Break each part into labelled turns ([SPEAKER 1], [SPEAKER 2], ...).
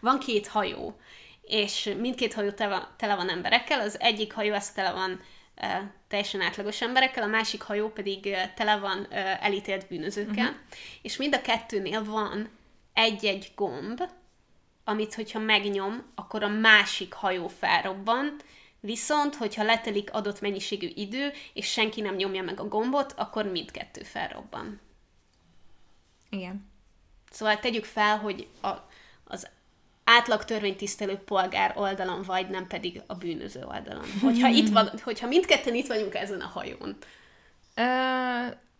[SPEAKER 1] van két hajó, és mindkét hajó tele van, tele van emberekkel, az egyik hajó az tele van e, teljesen átlagos emberekkel, a másik hajó pedig e, tele van e, elítélt bűnözőkkel, uh-huh. és mind a kettőnél van egy-egy gomb, amit hogyha megnyom, akkor a másik hajó felrobban, viszont hogyha letelik adott mennyiségű idő, és senki nem nyomja meg a gombot, akkor mindkettő felrobban.
[SPEAKER 2] Igen.
[SPEAKER 1] Szóval tegyük fel, hogy a, az átlag törvénytisztelő polgár oldalon vagy, nem pedig a bűnöző oldalon. Hogyha, itt van, hogyha mindketten itt vagyunk ezen a hajón.
[SPEAKER 2] Ö,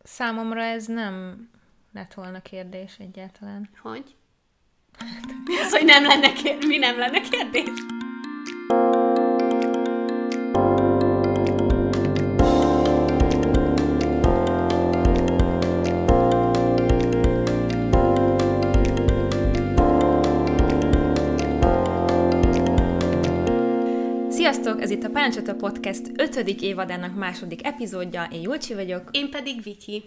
[SPEAKER 2] számomra ez nem lett volna kérdés egyáltalán.
[SPEAKER 1] Hogy? Ez, hogy nem lenne kérdés. Mi nem lenne kérdés?
[SPEAKER 2] Itt a Podcast 5. évadának második epizódja. Én Julcsi vagyok.
[SPEAKER 1] Én pedig Viki.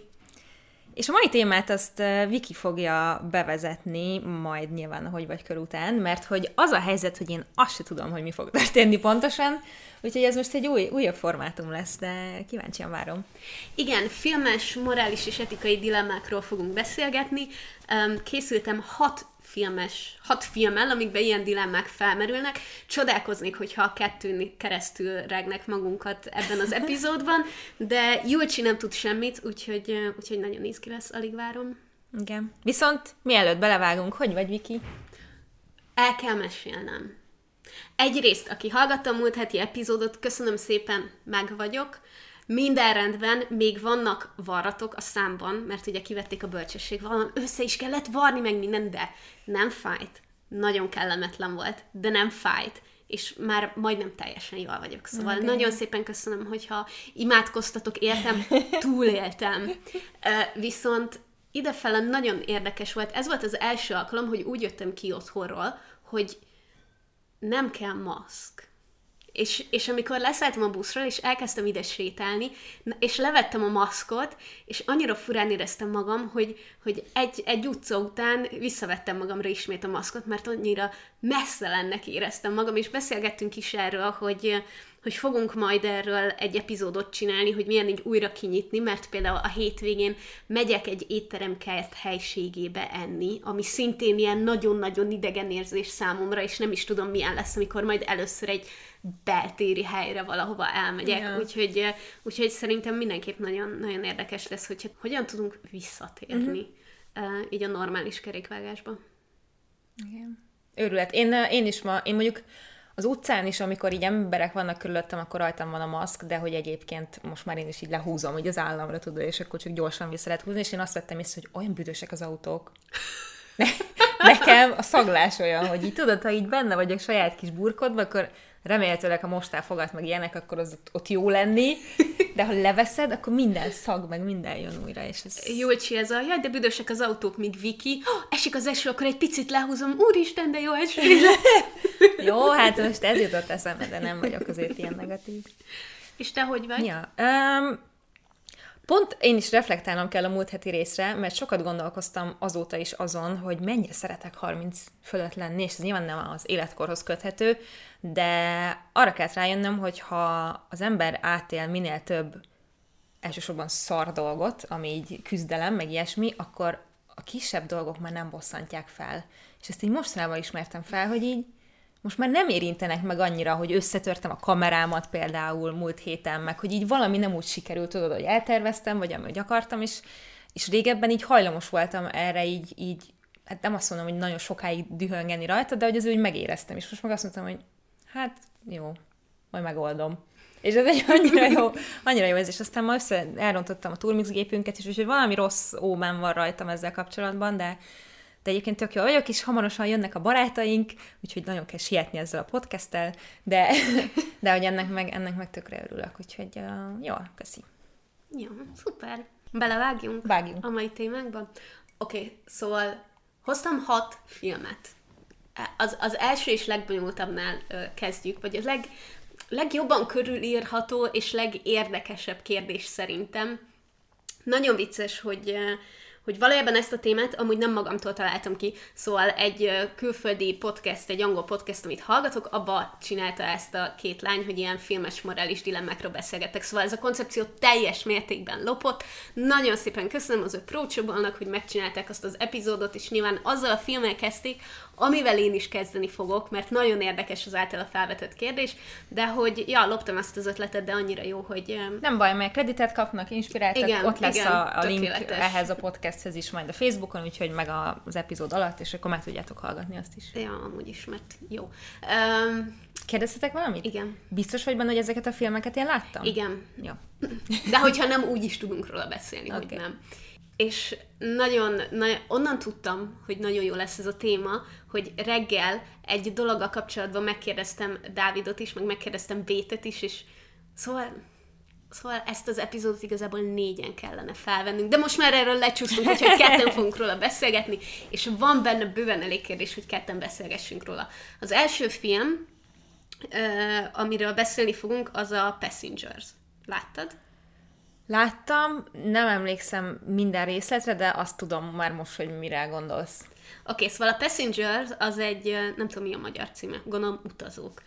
[SPEAKER 2] És a mai témát azt Viki fogja bevezetni, majd nyilván, hogy vagy kör után, mert hogy az a helyzet, hogy én azt se tudom, hogy mi fog történni pontosan, úgyhogy ez most egy új, újabb formátum lesz, de kíváncsian várom.
[SPEAKER 1] Igen, filmes, morális és etikai dilemmákról fogunk beszélgetni. Készültem hat filmes, hat filmmel, amikben ilyen dilemmák felmerülnek. Csodálkoznék, hogyha a kettőn keresztül regnek magunkat ebben az epizódban, de Julcsi nem tud semmit, úgyhogy, úgyhogy nagyon izgi lesz, alig várom.
[SPEAKER 2] Igen. Viszont mielőtt belevágunk, hogy vagy, Viki?
[SPEAKER 1] El kell mesélnem. Egyrészt, aki hallgatta a múlt heti epizódot, köszönöm szépen, meg vagyok. Minden rendben, még vannak varratok a számban, mert ugye kivették a bölcsesség, valami össze is kellett varni meg minden, de nem fájt. Nagyon kellemetlen volt, de nem fájt és már majdnem teljesen jól vagyok. Szóval okay. nagyon szépen köszönöm, hogyha imádkoztatok, éltem, túléltem. Viszont idefele nagyon érdekes volt. Ez volt az első alkalom, hogy úgy jöttem ki otthonról, hogy nem kell maszk. És, és amikor leszálltam a buszról, és elkezdtem ide sétálni, és levettem a maszkot, és annyira furán éreztem magam, hogy, hogy egy, egy utca után visszavettem magamra ismét a maszkot, mert annyira messze lennek éreztem magam, és beszélgettünk is erről, hogy, hogy fogunk majd erről egy epizódot csinálni, hogy milyen így újra kinyitni, mert például a hétvégén megyek egy étteremkert helységébe enni, ami szintén ilyen nagyon-nagyon idegen érzés számomra, és nem is tudom milyen lesz, amikor majd először egy beltéri helyre valahova elmegyek, yeah. úgyhogy, úgyhogy szerintem mindenképp nagyon, nagyon érdekes lesz, hogy hogyan tudunk visszatérni uh-huh. uh, így a normális kerékvágásba.
[SPEAKER 2] Igen. Őrület. Én, én is ma, én mondjuk az utcán is, amikor így emberek vannak körülöttem, akkor rajtam van a maszk, de hogy egyébként most már én is így lehúzom, hogy az államra tudod, és akkor csak gyorsan vissza lehet húzni, és én azt vettem észre, hogy olyan büdösek az autók. Nekem a szaglás olyan, hogy így tudod, ha így benne vagyok saját kis burkodban, akkor remélhetőleg, ha most elfogad meg ilyenek, akkor az ott, ott jó lenni, de ha leveszed, akkor minden szag, meg minden jön újra, és ez...
[SPEAKER 1] Júlcsi ez a, jaj, de büdösek az autók, míg Viki, oh, esik az eső, akkor egy picit lehúzom, úristen, de jó eső
[SPEAKER 2] Jó, hát most ez jutott eszembe, de nem vagyok azért ilyen negatív.
[SPEAKER 1] És te hogy vagy?
[SPEAKER 2] Ja, um, Pont én is reflektálnom kell a múlt heti részre, mert sokat gondolkoztam azóta is azon, hogy mennyire szeretek 30 fölött lenni, és ez nyilván nem az életkorhoz köthető, de arra kellett rájönnöm, hogy ha az ember átél minél több elsősorban szar dolgot, ami így küzdelem, meg ilyesmi, akkor a kisebb dolgok már nem bosszantják fel. És ezt így mostanában ismertem fel, hogy így most már nem érintenek meg annyira, hogy összetörtem a kamerámat például múlt héten, meg hogy így valami nem úgy sikerült, tudod, hogy elterveztem, vagy amit akartam, és, és régebben így hajlamos voltam erre így, így, hát nem azt mondom, hogy nagyon sokáig dühöngeni rajta, de hogy az úgy megéreztem, és most meg azt mondtam, hogy hát jó, majd megoldom. És ez egy annyira jó, annyira jó ez, és aztán ma össze elrontottam a Turmix gépünket is, úgyhogy valami rossz ómán van rajtam ezzel kapcsolatban, de, de egyébként tök jó vagyok, és hamarosan jönnek a barátaink, úgyhogy nagyon kell sietni ezzel a podcasttel, de, de hogy ennek meg, ennek meg tökre örülök, úgyhogy uh, jó, köszi.
[SPEAKER 1] Jó, szuper. Belevágjunk
[SPEAKER 2] Vágjunk.
[SPEAKER 1] a mai témánkba? Oké, okay, szóval hoztam hat filmet. Az, az első és legbonyolultabbnál kezdjük, vagy a leg, legjobban körülírható és legérdekesebb kérdés szerintem. Nagyon vicces, hogy hogy valójában ezt a témát amúgy nem magamtól találtam ki, szóval egy külföldi podcast, egy angol podcast, amit hallgatok, abba csinálta ezt a két lány, hogy ilyen filmes morális dilemmákról beszélgettek. Szóval ez a koncepció teljes mértékben lopott. Nagyon szépen köszönöm az approachable hogy megcsinálták azt az epizódot, és nyilván azzal a filmmel kezdték, amivel én is kezdeni fogok, mert nagyon érdekes az általa felvetett kérdés, de hogy, ja, loptam ezt az ötletet, de annyira jó, hogy...
[SPEAKER 2] Nem baj, mert kreditet kapnak, inspiráltak,
[SPEAKER 1] Igen,
[SPEAKER 2] ott lesz
[SPEAKER 1] igen,
[SPEAKER 2] a, a link ehhez a podcasthez is majd a Facebookon, úgyhogy meg az epizód alatt, és akkor meg tudjátok hallgatni azt is.
[SPEAKER 1] Ja, amúgy is, mert jó. Um,
[SPEAKER 2] Kérdeztetek valamit?
[SPEAKER 1] igen,
[SPEAKER 2] Biztos vagy benne, hogy ezeket a filmeket én láttam?
[SPEAKER 1] igen.
[SPEAKER 2] Jó.
[SPEAKER 1] De hogyha nem, úgy is tudunk róla beszélni, okay. Hogy nem. És nagyon, nagyon, onnan tudtam, hogy nagyon jó lesz ez a téma, hogy reggel egy dologgal kapcsolatban megkérdeztem Dávidot is, meg megkérdeztem Bétet is, és szóval, szóval ezt az epizódot igazából négyen kellene felvennünk, de most már erről lecsúsztunk, hogy ketten fogunk róla beszélgetni, és van benne bőven elég kérdés, hogy ketten beszélgessünk róla. Az első film, ö, amiről beszélni fogunk, az a Passengers. Láttad?
[SPEAKER 2] Láttam, nem emlékszem minden részletre, de azt tudom már most, hogy mire gondolsz.
[SPEAKER 1] Oké, okay, szóval a Passengers az egy, nem tudom mi a magyar címe, gondolom utazók.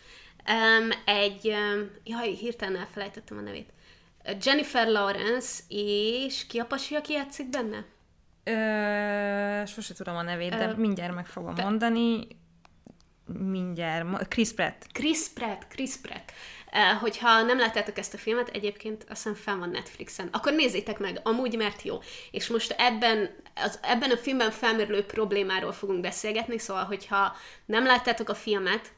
[SPEAKER 1] Um, egy, um, jaj, hirtelen elfelejtettem a nevét. Jennifer Lawrence és ki a pasi, aki játszik benne?
[SPEAKER 2] Ö, sose tudom a nevét, de
[SPEAKER 1] Ö,
[SPEAKER 2] mindjárt meg fogom
[SPEAKER 1] be-
[SPEAKER 2] mondani. Mindjárt. Chris Pratt.
[SPEAKER 1] Chris Pratt, Chris Pratt. Hogyha nem láttátok ezt a filmet, egyébként azt hiszem fenn van Netflixen, akkor nézzétek meg, amúgy mert jó. És most ebben, az, ebben a filmben felmerülő problémáról fogunk beszélgetni, szóval hogyha nem láttátok a filmet,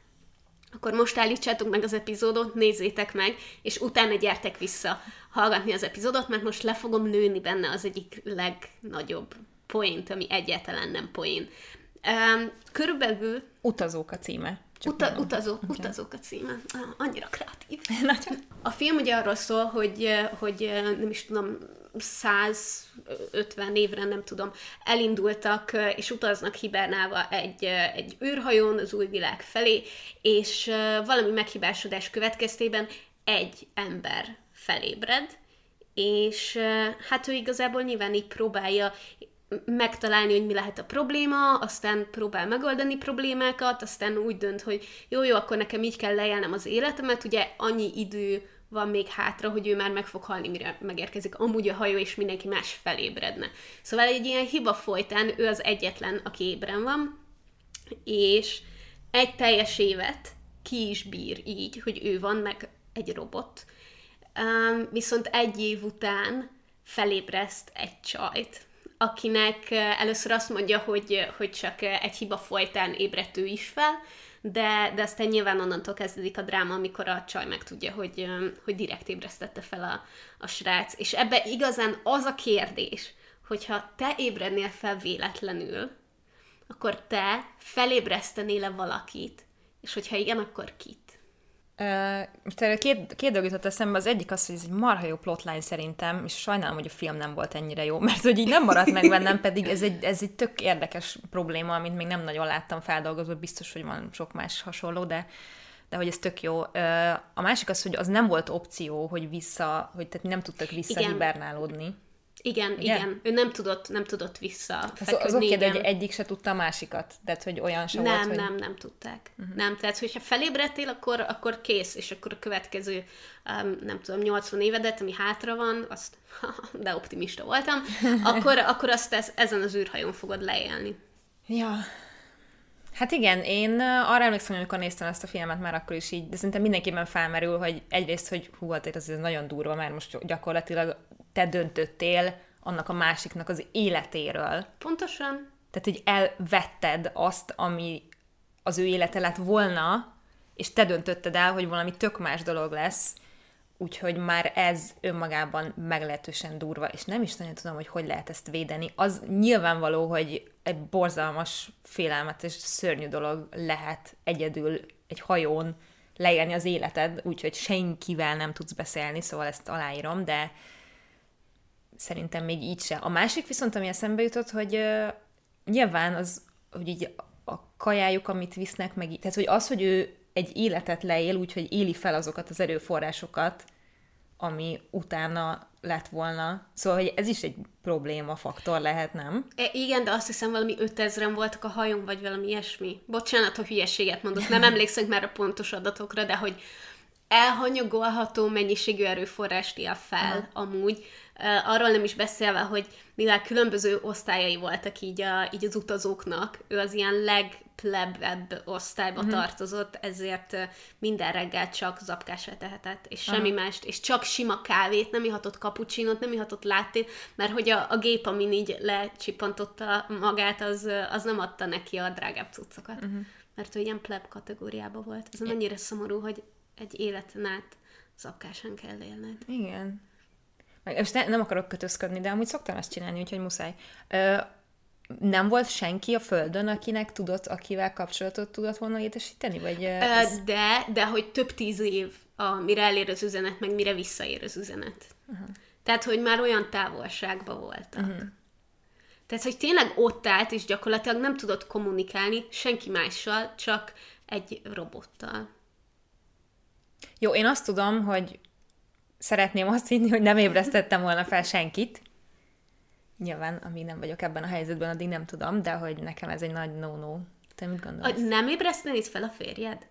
[SPEAKER 1] akkor most állítsátok meg az epizódot, nézzétek meg, és utána gyertek vissza hallgatni az epizódot, mert most le fogom nőni benne az egyik legnagyobb poént, ami egyáltalán nem poén. Körülbelül
[SPEAKER 2] Utazók a címe. Csak
[SPEAKER 1] Uta,
[SPEAKER 2] mondom.
[SPEAKER 1] utazó,
[SPEAKER 2] Úgyhogy-
[SPEAKER 1] utazók a címe. Annyira kreatív.
[SPEAKER 2] Nagyon.
[SPEAKER 1] A film ugye arról szól, hogy, hogy nem is tudom, 150 évre, nem tudom, elindultak és utaznak hibernálva egy, egy űrhajón az új világ felé, és valami meghibásodás következtében egy ember felébred, és hát ő igazából nyilván így próbálja megtalálni, hogy mi lehet a probléma, aztán próbál megoldani problémákat, aztán úgy dönt, hogy jó, jó, akkor nekem így kell lejelnem az életemet, ugye annyi idő van még hátra, hogy ő már meg fog halni, mire megérkezik amúgy a hajó, és mindenki más felébredne. Szóval egy ilyen hiba folytán ő az egyetlen, aki ébren van, és egy teljes évet ki is bír így, hogy ő van, meg egy robot. Um, viszont egy év után felébreszt egy csajt, akinek először azt mondja, hogy, hogy csak egy hiba folytán ébredt is fel, de, de aztán nyilván onnantól kezdődik a dráma, amikor a csaj megtudja, hogy, hogy direkt ébresztette fel a, a srác. És ebbe igazán az a kérdés, hogyha te ébrednél fel véletlenül, akkor te felébresztenél-e valakit, és hogyha igen, akkor kit?
[SPEAKER 2] Most erre két, két dolog jutott eszembe. Az egyik az, hogy ez egy marha jó plotline szerintem, és sajnálom, hogy a film nem volt ennyire jó, mert hogy így nem maradt meg bennem, pedig ez egy, ez egy tök érdekes probléma, amit még nem nagyon láttam feldolgozva, biztos, hogy van sok más hasonló, de de hogy ez tök jó. A másik az, hogy az nem volt opció, hogy vissza, hogy tehát nem tudtak visszahibernálódni.
[SPEAKER 1] Igen,
[SPEAKER 2] Ugye?
[SPEAKER 1] igen. Ő nem tudott, nem tudott vissza
[SPEAKER 2] Az, az oké, de
[SPEAKER 1] igen.
[SPEAKER 2] hogy egyik se tudta a másikat. Tehát, hogy olyan sem
[SPEAKER 1] nem,
[SPEAKER 2] volt, hogy...
[SPEAKER 1] nem, nem tudták. Uh-huh. Nem, tehát hogyha felébredtél, akkor, akkor kész, és akkor a következő, um, nem tudom, 80 évedet, ami hátra van, azt, de optimista voltam, akkor, akkor azt ez, ezen az űrhajón fogod leélni.
[SPEAKER 2] Ja. Hát igen, én arra emlékszem, hogy amikor néztem ezt a filmet, már akkor is így, de szerintem mindenkiben felmerül, hogy egyrészt, hogy hú, hát ez nagyon durva, mert most gyakorlatilag te döntöttél annak a másiknak az életéről.
[SPEAKER 1] Pontosan.
[SPEAKER 2] Tehát, hogy elvetted azt, ami az ő élete lett volna, és te döntötted el, hogy valami tök más dolog lesz, úgyhogy már ez önmagában meglehetősen durva, és nem is nagyon tudom, hogy hogy lehet ezt védeni. Az nyilvánvaló, hogy egy borzalmas, félelmetes, szörnyű dolog lehet egyedül egy hajón leélni az életed, úgyhogy senkivel nem tudsz beszélni, szóval ezt aláírom, de szerintem még így se. A másik viszont, ami eszembe jutott, hogy uh, nyilván az, hogy így a kajájuk, amit visznek, meg tehát hogy az, hogy ő egy életet leél, úgyhogy éli fel azokat az erőforrásokat, ami utána lett volna. Szóval, hogy ez is egy probléma faktor lehet, nem?
[SPEAKER 1] E, igen, de azt hiszem valami 5000-en voltak a hajón, vagy valami ilyesmi. Bocsánat, hogy hülyeséget mondok, nem emlékszem már a pontos adatokra, de hogy elhanyagolható mennyiségű erőforrást él fel Aha. amúgy. Arról nem is beszélve, hogy mivel különböző osztályai voltak így, a, így az utazóknak, ő az ilyen legplebebb osztályba uh-huh. tartozott, ezért minden reggel csak zapkásra tehetett, és semmi Aha. mást, és csak sima kávét, nem ihatott kapucsinot, nem ihatott láttét, mert hogy a, a gép, amin így lecsipantotta magát, az, az nem adta neki a drágább cuccokat. Uh-huh. Mert ő ilyen pleb kategóriában volt. Ez annyira szomorú, hogy egy életen át zapkásan kell élned.
[SPEAKER 2] Igen. Meg, most ne, nem akarok kötözködni, de amúgy szoktam ezt csinálni, úgyhogy muszáj. Ö, nem volt senki a Földön, akinek tudott, akivel kapcsolatot tudott volna létesíteni? Vagy
[SPEAKER 1] ez... De, de hogy több tíz év, a, mire elér az üzenet, meg mire visszaér az üzenet. Uh-huh. Tehát, hogy már olyan távolságban voltak. Uh-huh. Tehát, hogy tényleg ott állt, és gyakorlatilag nem tudott kommunikálni senki mással, csak egy robottal.
[SPEAKER 2] Jó, én azt tudom, hogy szeretném azt hinni, hogy nem ébresztettem volna fel senkit. Nyilván, amíg nem vagyok ebben a helyzetben, addig nem tudom, de hogy nekem ez egy nagy no-no. Te mit gondolsz?
[SPEAKER 1] A, nem ébresztenéd fel a férjed?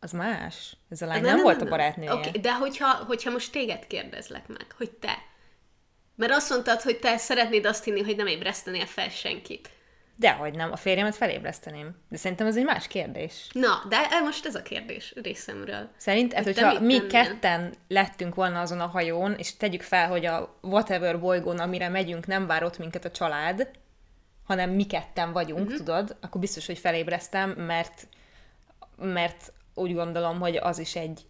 [SPEAKER 2] Az más. Ez a lány nem, nem, nem volt nem, a barátnője.
[SPEAKER 1] Okay, de hogyha, hogyha most téged kérdezlek meg, hogy te. Mert azt mondtad, hogy te szeretnéd azt hinni, hogy nem ébresztenél fel senkit.
[SPEAKER 2] Dehogy nem, a férjemet felébreszteném. De szerintem ez egy más kérdés.
[SPEAKER 1] Na, de most ez a kérdés részemről.
[SPEAKER 2] Szerint, hogy hogyha mi ketten lettünk volna azon a hajón, és tegyük fel, hogy a whatever bolygón, amire megyünk, nem vár ott minket a család, hanem mi ketten vagyunk, uh-huh. tudod, akkor biztos, hogy felébreztem, mert, mert úgy gondolom, hogy az is egy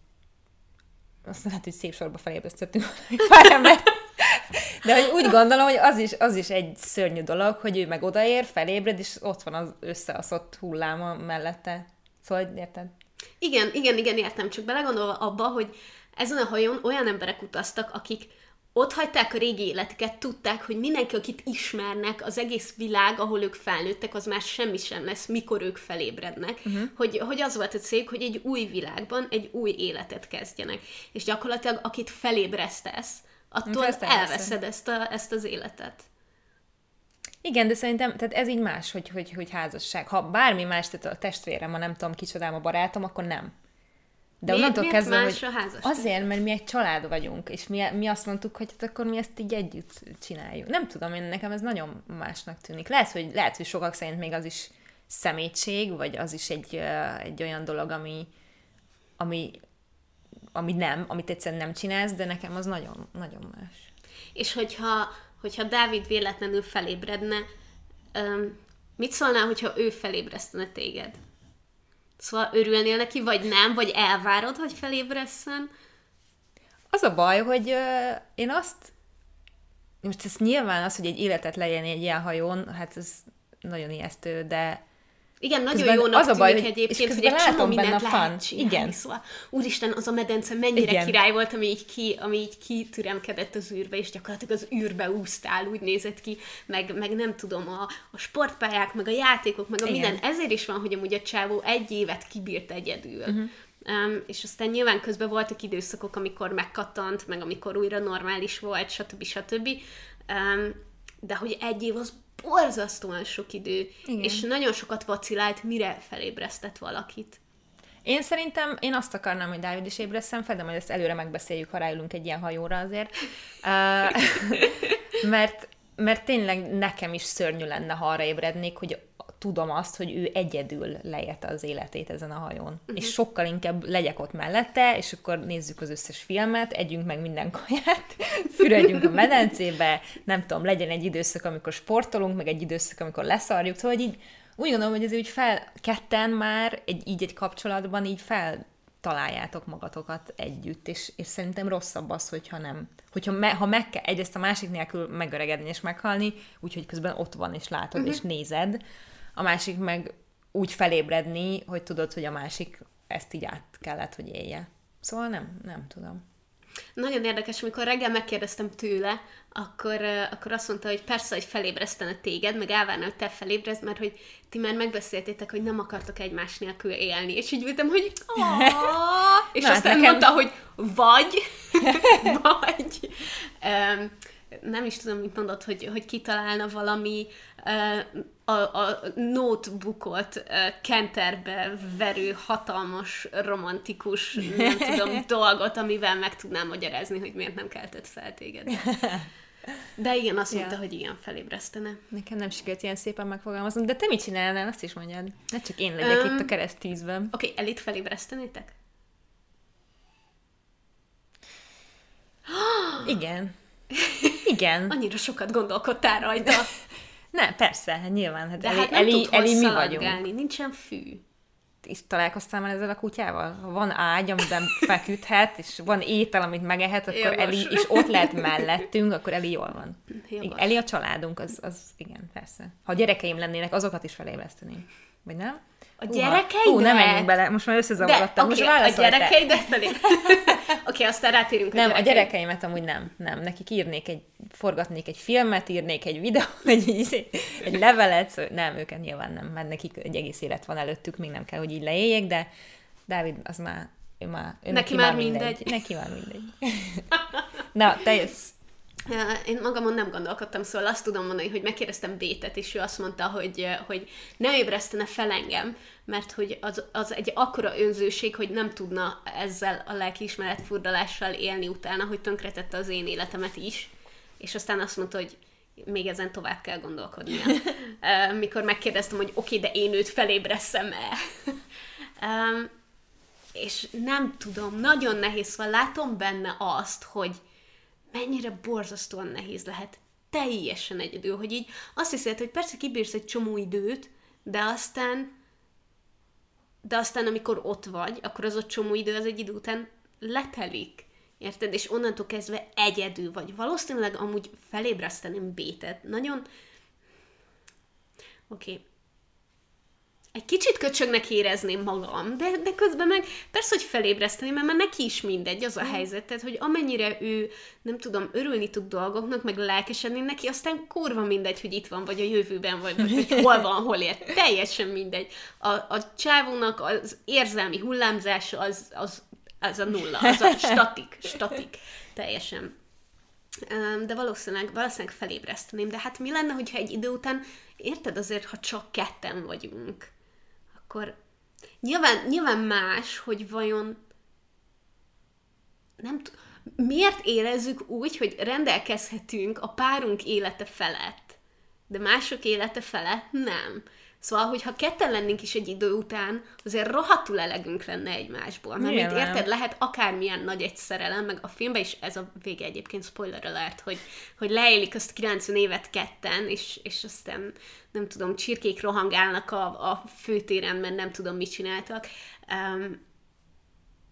[SPEAKER 2] azt lehet, hogy szép sorba felébresztettünk pár embert. De hogy úgy gondolom, hogy az is, az is egy szörnyű dolog, hogy ő meg odaér, felébred, és ott van az összeaszott hulláma mellette. Szóval, érted?
[SPEAKER 1] Igen, igen, igen, értem. Csak belegondolva abba, hogy ezen a hajón olyan emberek utaztak, akik ott hagyták a régi életüket, tudták, hogy mindenki, akit ismernek, az egész világ, ahol ők felnőttek, az már semmi sem lesz, mikor ők felébrednek. Uh-huh. Hogy, hogy az volt a cég, hogy egy új világban egy új életet kezdjenek. És gyakorlatilag, akit felébresztesz, attól ezt elveszed ezt, a, ezt az életet.
[SPEAKER 2] Igen, de szerintem tehát ez így más, hogy, hogy, hogy házasság. Ha bármi más, tehát a testvérem, ha nem tudom, kicsodám a barátom, akkor nem.
[SPEAKER 1] De miért, onnantól kezdve, más hogy a
[SPEAKER 2] házasság? Azért, mert mi egy család vagyunk, és mi, mi azt mondtuk, hogy hát akkor mi ezt így együtt csináljuk. Nem tudom, én nekem ez nagyon másnak tűnik. Lehet, hogy, lehet, hogy sokak szerint még az is szemétség, vagy az is egy, egy olyan dolog, ami, ami ami nem, amit egyszerűen nem csinálsz, de nekem az nagyon, nagyon más.
[SPEAKER 1] És hogyha, hogyha Dávid véletlenül felébredne, mit szólnál, hogyha ő felébresztene téged? Szóval örülnél neki, vagy nem, vagy elvárod, hogy felébresszen?
[SPEAKER 2] Az a baj, hogy uh, én azt most ez nyilván az, hogy egy életet legyen egy ilyen hajón, hát ez nagyon ijesztő, de
[SPEAKER 1] igen, nagyon közben jónak az a baj, tűnik egyébként, hogy egy csomó mindent lehet csinálni. Igen. Szóval, úristen, az a medence mennyire Igen. király volt, ami így, ki, ami így kitüremkedett az űrbe, és gyakorlatilag az űrbe úsztál, úgy nézett ki, meg, meg nem tudom, a, a sportpályák, meg a játékok, meg a Igen. minden. Ezért is van, hogy amúgy a csávó egy évet kibírt egyedül. Uh-huh. Um, és aztán nyilván közben voltak időszakok, amikor megkattant, meg amikor újra normális volt, stb. stb. Um, de hogy egy év az borzasztóan sok idő, Igen. és nagyon sokat vacilált, mire felébresztett valakit.
[SPEAKER 2] Én szerintem, én azt akarnám, hogy Dávid is ébreszem fel, de majd ezt előre megbeszéljük, ha ráülünk egy ilyen hajóra azért. Uh, mert, mert tényleg nekem is szörnyű lenne, ha arra ébrednék, hogy tudom azt, hogy ő egyedül lejelte az életét ezen a hajón. Uh-huh. És sokkal inkább legyek ott mellette, és akkor nézzük az összes filmet, együnk meg minden kaját, fürödjünk a medencébe, nem tudom, legyen egy időszak, amikor sportolunk, meg egy időszak, amikor leszarjuk, szóval így úgy gondolom, hogy ez úgy fel, ketten már egy, így egy kapcsolatban így fel találjátok magatokat együtt, és, és szerintem rosszabb az, hogyha nem. Hogyha me, ha meg kell egyrészt a másik nélkül megöregedni és meghalni, úgyhogy közben ott van és látod uh-huh. és nézed, a másik meg úgy felébredni, hogy tudod, hogy a másik ezt így át kellett, hogy élje. Szóval nem, nem tudom.
[SPEAKER 1] Nagyon érdekes, amikor reggel megkérdeztem tőle, akkor, akkor azt mondta, hogy persze, hogy felébresztene téged, meg elvárna, hogy te felébrezd, mert hogy ti már megbeszéltétek, hogy nem akartok egymás nélkül élni. És így ültem, hogy és
[SPEAKER 2] Na, hát
[SPEAKER 1] aztán
[SPEAKER 2] nekem-
[SPEAKER 1] mondta, hogy vagy, vagy. Um, nem is tudom, mit mondott, hogy, hogy kitalálna valami a, a notebookot kenterbe verő hatalmas, romantikus, nem tudom, dolgot, amivel meg tudnám magyarázni, hogy miért nem keltett fel téged. De igen, azt mondta,
[SPEAKER 2] Ja.
[SPEAKER 1] hogy igen, felébresztene.
[SPEAKER 2] Nekem nem sikerült ilyen szépen megfogalmazni, de te mit csinálnál, azt is mondjad. Ne csak én legyek
[SPEAKER 1] Öm,
[SPEAKER 2] itt a keresztűzben.
[SPEAKER 1] Oké, okay, elit felébresztenétek?
[SPEAKER 2] Igen. Igen.
[SPEAKER 1] Annyira sokat gondolkodtál rajta.
[SPEAKER 2] Ne, persze, hát nyilván. Hát
[SPEAKER 1] De
[SPEAKER 2] Eli,
[SPEAKER 1] hát nem
[SPEAKER 2] Eli,
[SPEAKER 1] tud
[SPEAKER 2] Eli mi vagyunk.
[SPEAKER 1] nincsen fű.
[SPEAKER 2] És találkoztál már ezzel a kutyával? Ha van ágy, amiben feküdhet, és van étel, amit megehet, akkor
[SPEAKER 1] Jogos.
[SPEAKER 2] Eli, és ott lehet mellettünk, akkor Eli jól van.
[SPEAKER 1] Jogos.
[SPEAKER 2] Eli a családunk, az, az igen, persze. Ha gyerekeim lennének, azokat is felébreszteném. Vagy nem?
[SPEAKER 1] A
[SPEAKER 2] Húha.
[SPEAKER 1] gyerekeidet?
[SPEAKER 2] Hú, nem menjünk bele, most már
[SPEAKER 1] De,
[SPEAKER 2] összezavarodtam. most
[SPEAKER 1] a
[SPEAKER 2] válaszolj te.
[SPEAKER 1] gyerekeidet felé. Oké, okay, aztán rátérünk
[SPEAKER 2] Nem, a
[SPEAKER 1] gyerekeid-
[SPEAKER 2] gyerekeimet amúgy nem, nem. Nekik írnék egy, forgatnék egy filmet, írnék egy videót, egy, egy, egy levelet, szóval nem, őket nyilván nem, mert nekik egy egész élet van előttük, még nem kell, hogy így leéljék, de Dávid az már, ő már, ő
[SPEAKER 1] Neki már mindegy.
[SPEAKER 2] Neki már mindegy. Na, te jössz.
[SPEAKER 1] Én magamon nem gondolkodtam, szóval azt tudom mondani, hogy megkérdeztem Bétet, és ő azt mondta, hogy, hogy nem ébresztene fel engem, mert hogy az, az egy akkora önzőség, hogy nem tudna ezzel a lelkiismeret furdalással élni utána, hogy tönkretette az én életemet is. És aztán azt mondta, hogy még ezen tovább kell gondolkodnia. Mikor megkérdeztem, hogy oké, okay, de én őt felébreszem-e? És nem tudom, nagyon nehéz, szóval látom benne azt, hogy mennyire borzasztóan nehéz lehet teljesen egyedül, hogy így azt hiszed, hogy persze kibírsz egy csomó időt, de aztán de aztán amikor ott vagy, akkor az a csomó idő az egy idő után letelik. Érted? És onnantól kezdve egyedül vagy. Valószínűleg amúgy felébreszteném Bétet. Nagyon... Oké. Okay. Egy kicsit köcsögnek érezném magam, de, de közben meg persze, hogy felébreszteném, mert már neki is mindegy az a helyzet, tehát, hogy amennyire ő, nem tudom, örülni tud dolgoknak, meg lelkesedni neki, aztán kurva mindegy, hogy itt van, vagy a jövőben, vagy, vagy hogy hol van, hol ér. Teljesen mindegy. A, a csávónak az érzelmi hullámzása az, az, az a nulla, az a statik, statik. Teljesen. De valószínűleg, valószínűleg felébreszteném. De hát mi lenne, hogyha egy idő után, érted azért, ha csak ketten vagyunk, akkor nyilván, nyilván más, hogy vajon nem t- miért érezzük úgy, hogy rendelkezhetünk a párunk élete felett, de mások élete felett nem. Szóval, hogyha ketten lennénk is egy idő után, azért rohadtul elegünk lenne egymásból. Mert mint érted, lehet akármilyen nagy egy szerelem, meg a filmben is ez a vége egyébként spoiler alert, hogy, hogy leélik azt 90 évet ketten, és, és aztán nem tudom, csirkék rohangálnak a, a főtéren, mert nem tudom, mit csináltak. Um,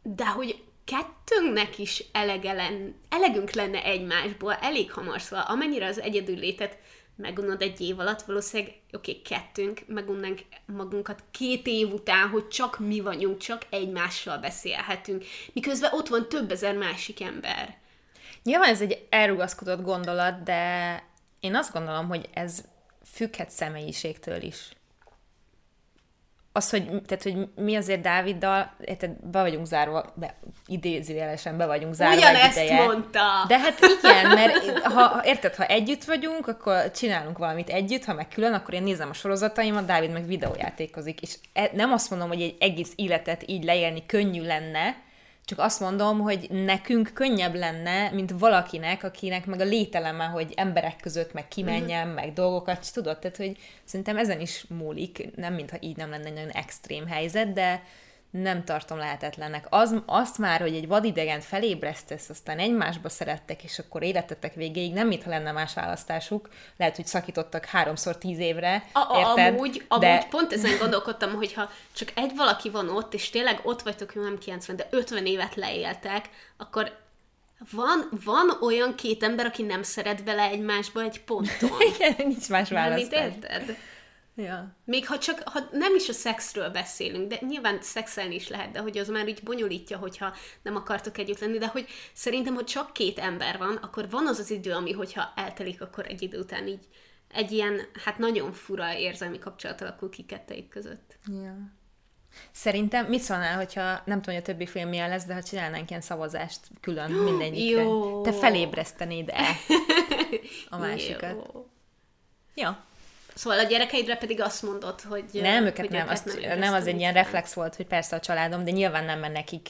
[SPEAKER 1] de hogy kettőnknek is elege len, elegünk lenne egymásból elég hamar, szóval amennyire az egyedül létet megunod egy év alatt, valószínűleg, oké, okay, kettőnk, megunnánk magunkat két év után, hogy csak mi vagyunk, csak egymással beszélhetünk, miközben ott van több ezer másik ember.
[SPEAKER 2] Nyilván ez egy elrugaszkodott gondolat, de én azt gondolom, hogy ez függhet személyiségtől is. Az, hogy, tehát, hogy mi azért Dáviddal, érted, be vagyunk zárva, be, idézőjelesen be vagyunk zárva
[SPEAKER 1] Ugyanezt
[SPEAKER 2] egy ideje.
[SPEAKER 1] mondta.
[SPEAKER 2] De hát igen, mert ha, érted, ha együtt vagyunk, akkor csinálunk valamit együtt, ha meg külön, akkor én nézem a sorozataimat, Dávid meg videójátékozik, és e, nem azt mondom, hogy egy egész életet így leélni könnyű lenne, csak azt mondom, hogy nekünk könnyebb lenne, mint valakinek, akinek meg a lételeme, hogy emberek között meg kimenjen,
[SPEAKER 1] Mhm.
[SPEAKER 2] meg dolgokat, tudod, tehát hogy szerintem ezen is múlik, nem mintha így nem lenne egy nagyon extrém helyzet, de nem tartom lehetetlennek. Az, azt már, hogy egy vadidegen felébresztesz, aztán egymásba szerettek, és akkor életetek végéig, nem mintha lenne más választásuk, lehet, hogy szakítottak háromszor tíz évre,
[SPEAKER 1] A, a,
[SPEAKER 2] érted?
[SPEAKER 1] amúgy, amúgy pont ezen gondolkodtam, hogy ha csak egy valaki van ott, és tényleg ott vagytok, nem 90, de 50 évet leéltek, akkor van, van olyan két ember, aki nem szeret bele egymásba egy ponton.
[SPEAKER 2] Igen, nincs más választás.
[SPEAKER 1] érted?
[SPEAKER 2] Ja.
[SPEAKER 1] Még ha csak, ha nem is a szexről beszélünk, de nyilván szexelni is lehet, de hogy az már így bonyolítja, hogyha nem akartok együtt lenni, de hogy szerintem, ha csak két ember van, akkor van az az idő, ami hogyha eltelik, akkor egy idő után így egy ilyen, hát nagyon fura érzelmi kapcsolat alakul ki kettejük között.
[SPEAKER 2] Ja. Szerintem mit szólnál, hogyha nem tudom, hogy a többi film milyen lesz, de ha csinálnánk ilyen szavazást külön mindegyikre.
[SPEAKER 1] Jó.
[SPEAKER 2] Te felébresztenéd-e a másikat?
[SPEAKER 1] Jó.
[SPEAKER 2] Ja.
[SPEAKER 1] Szóval a gyerekeidre pedig azt mondod, hogy...
[SPEAKER 2] Nem, őket
[SPEAKER 1] hogy
[SPEAKER 2] nem.
[SPEAKER 1] őket
[SPEAKER 2] Azt, nem,
[SPEAKER 1] ébresztenéd
[SPEAKER 2] az egy ilyen reflex volt, hogy persze a családom, de nyilván nem, mert nekik,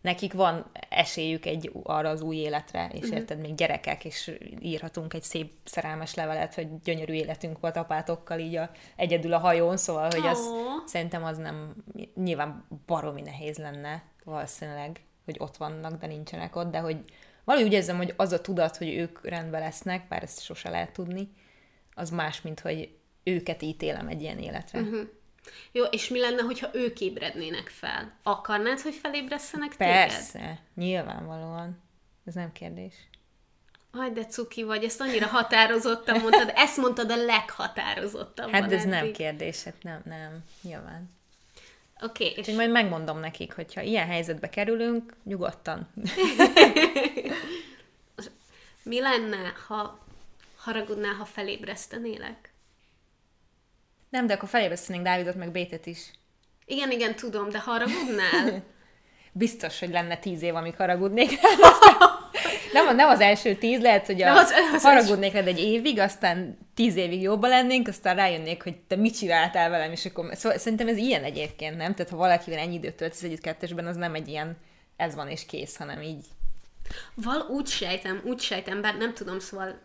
[SPEAKER 2] nekik van esélyük egy arra az új életre, és uh-huh. érted, még gyerekek, és írhatunk egy szép szerelmes levelet, hogy gyönyörű életünk volt apátokkal így a, egyedül a hajón, szóval, hogy az,
[SPEAKER 1] Ó.
[SPEAKER 2] szerintem az nem, nyilván baromi nehéz lenne valószínűleg, hogy ott vannak, de nincsenek ott, de hogy valahogy úgy érzem, hogy az a tudat, hogy ők rendben lesznek, bár ezt sose lehet tudni, az más, mint hogy őket ítélem egy ilyen életre. Uh-huh.
[SPEAKER 1] Jó, és mi lenne, hogyha ők ébrednének fel? Akarnád, hogy felébresztenek téged?
[SPEAKER 2] Persze, nyilvánvalóan. Ez nem kérdés.
[SPEAKER 1] Aj, de cuki vagy, ezt annyira határozottan mondtad, ezt mondtad a leghatározottabban
[SPEAKER 2] Hát ez nem
[SPEAKER 1] eddig.
[SPEAKER 2] kérdés, hát nem, nem, nyilván.
[SPEAKER 1] Oké, okay, és
[SPEAKER 2] Úgyhogy majd megmondom nekik, hogyha ilyen helyzetbe kerülünk, nyugodtan.
[SPEAKER 1] mi lenne, ha haragudnál, ha felébresztenélek?
[SPEAKER 2] Nem, de akkor felébresztenénk Dávidot meg Bétet is.
[SPEAKER 1] Igen, igen, tudom, de haragudnál?
[SPEAKER 2] Biztos, hogy lenne tíz év, amíg haragudnék nem, nem az első tíz, lehet, hogy a,
[SPEAKER 1] Nem az- az
[SPEAKER 2] haragudnék rád egy évig, aztán tíz évig jobban lennénk, aztán rájönnék, hogy te mit csináltál velem, és akkor... Szóval szerintem ez ilyen egyébként, nem? Tehát ha valakivel ennyi időt töltesz együtt kettesben, az nem egy ilyen ez van és kész, hanem így.
[SPEAKER 1] Val úgy sejtem, úgy sejtem, bár nem tudom, szóval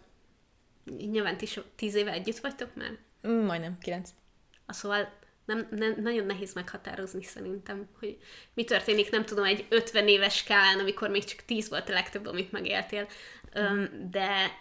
[SPEAKER 1] nyilván ti so- tíz éve együtt vagytok már?
[SPEAKER 2] Mm, majdnem, kilenc.
[SPEAKER 1] A Szóval nem, nem, nagyon nehéz meghatározni szerintem, hogy mi történik, nem tudom, egy 50 éves skálán, amikor még csak 10 volt a legtöbb, amit megéltél. Öm, de,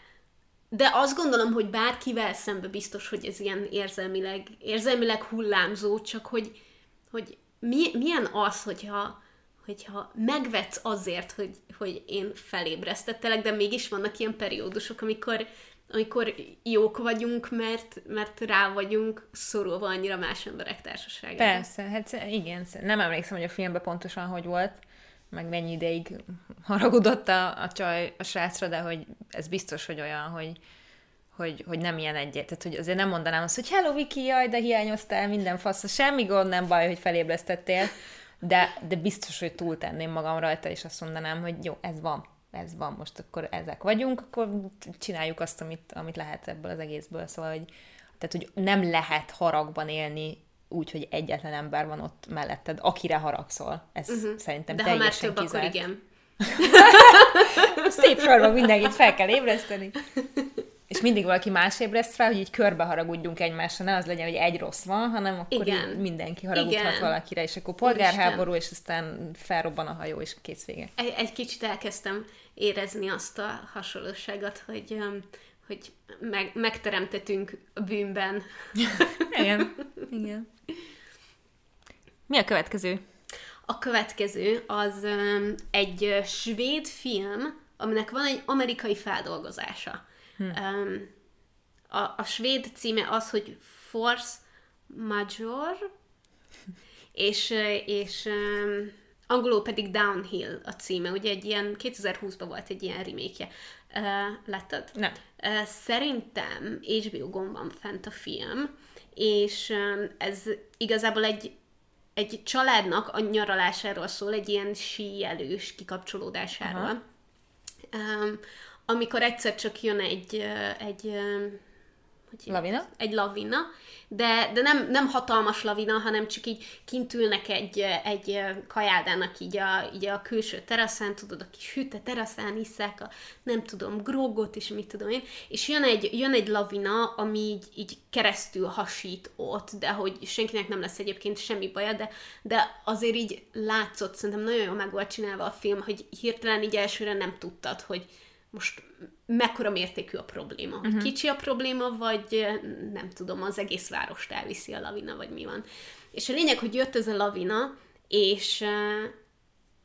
[SPEAKER 1] de azt gondolom, hogy bárkivel szembe biztos, hogy ez ilyen érzelmileg, érzelmileg hullámzó, csak hogy, hogy mi, milyen az, hogyha, hogyha megvetsz azért, hogy, hogy én felébresztettelek, de mégis vannak ilyen periódusok, amikor, amikor jók vagyunk, mert, mert rá vagyunk szorulva annyira más emberek társaságába.
[SPEAKER 2] Persze, hát igen, nem emlékszem, hogy a filmben pontosan hogy volt, meg mennyi ideig haragudott a, a csaj a srácra, de hogy ez biztos, hogy olyan, hogy, hogy, hogy nem ilyen egyet. Tehát, hogy azért nem mondanám azt, hogy hello Viki, jaj, de hiányoztál, minden fasz, semmi gond, nem baj, hogy felébresztettél, de, de biztos, hogy túltenném magam rajta, és azt mondanám, hogy jó, ez van, ez van, most akkor ezek vagyunk, akkor csináljuk azt, amit, amit lehet ebből az egészből. Szóval, hogy, tehát, hogy nem lehet haragban élni úgy, hogy egyetlen ember van ott melletted, akire haragszol. Ez uh-huh. szerintem
[SPEAKER 1] De ha már
[SPEAKER 2] teljesen
[SPEAKER 1] több,
[SPEAKER 2] kizárt.
[SPEAKER 1] akkor igen.
[SPEAKER 2] Szép sorban mindenkit fel kell ébreszteni. És mindig valaki más ébreszt fel, hogy így körbe haragudjunk egymásra, ne az legyen, hogy egy rossz van, hanem akkor
[SPEAKER 1] Igen.
[SPEAKER 2] így mindenki haragudhat
[SPEAKER 1] Igen.
[SPEAKER 2] valakire, és akkor polgárháború, és aztán felrobban a hajó, és kész vége.
[SPEAKER 1] Egy, egy kicsit elkezdtem érezni azt a hasonlóságot, hogy, hogy meg, megteremtetünk a bűnben.
[SPEAKER 2] Igen. Igen. Mi a következő?
[SPEAKER 1] A következő az um, egy svéd film, aminek van egy amerikai feldolgozása. Hm. Um, a, a svéd címe az, hogy Force Major, és, és um, angolul pedig Downhill a címe. Ugye egy ilyen, 2020-ban volt egy ilyen remake uh, Láttad?
[SPEAKER 2] Nem.
[SPEAKER 1] Uh, Szerintem HBO Gon van fent a film, és um, ez igazából egy egy családnak a nyaralásáról szól, egy ilyen síelős kikapcsolódásáról.
[SPEAKER 2] Aha.
[SPEAKER 1] Um, amikor egyszer csak jön egy, egy hogy
[SPEAKER 2] Lavina?
[SPEAKER 1] Egy lavina, de, de nem, nem hatalmas lavina, hanem csak így kint ülnek egy, egy ö, kajádának így a, így a külső teraszán, tudod, a kis hűte teraszán isszák a, nem tudom, grógot és mit tudom én, és jön egy, jön egy lavina, ami így, így keresztül hasít ott, de hogy senkinek nem lesz egyébként semmi baja, de, de azért így látszott, szerintem nagyon jól meg volt csinálva a film, hogy hirtelen így elsőre nem tudtad, hogy most mekkora mértékű a probléma. Uh-huh. kicsi a probléma, vagy eh, nem tudom, az egész várost elviszi a lavina, vagy mi van. És a lényeg, hogy jött ez a lavina, és, eh,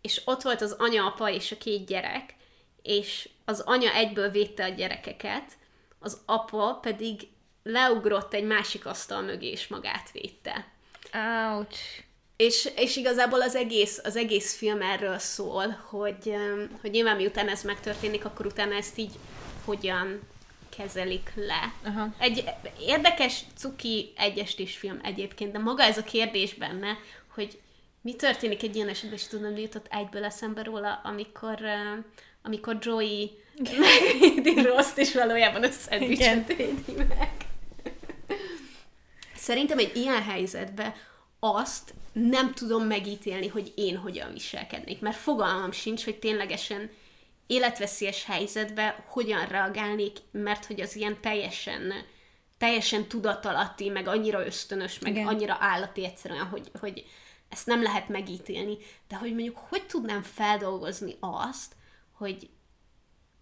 [SPEAKER 1] és ott volt az anya, apa és a két gyerek, és az anya egyből védte a gyerekeket, az apa pedig leugrott egy másik asztal mögé, és magát védte.
[SPEAKER 2] Ouch.
[SPEAKER 1] És, és igazából az egész, az egész film erről szól, hogy, hogy nyilván miután ez megtörténik, akkor utána ezt így hogyan kezelik le. Aha. Egy érdekes, cuki egyestés film egyébként, de maga ez a kérdés benne, hogy mi történik egy ilyen esetben, és tudom, mi jutott egyből eszembe róla, amikor, amikor Joey megvédi Rost, és valójában a szendvicset védi meg. Szerintem egy ilyen helyzetben azt nem tudom megítélni, hogy én hogyan viselkednék, mert fogalmam sincs, hogy ténylegesen életveszélyes helyzetbe hogyan reagálnék, mert hogy az ilyen teljesen teljesen tudatalatti, meg annyira ösztönös, meg Igen. annyira állati egyszerűen, hogy, hogy ezt nem lehet megítélni, de hogy mondjuk hogy tudnám feldolgozni azt, hogy,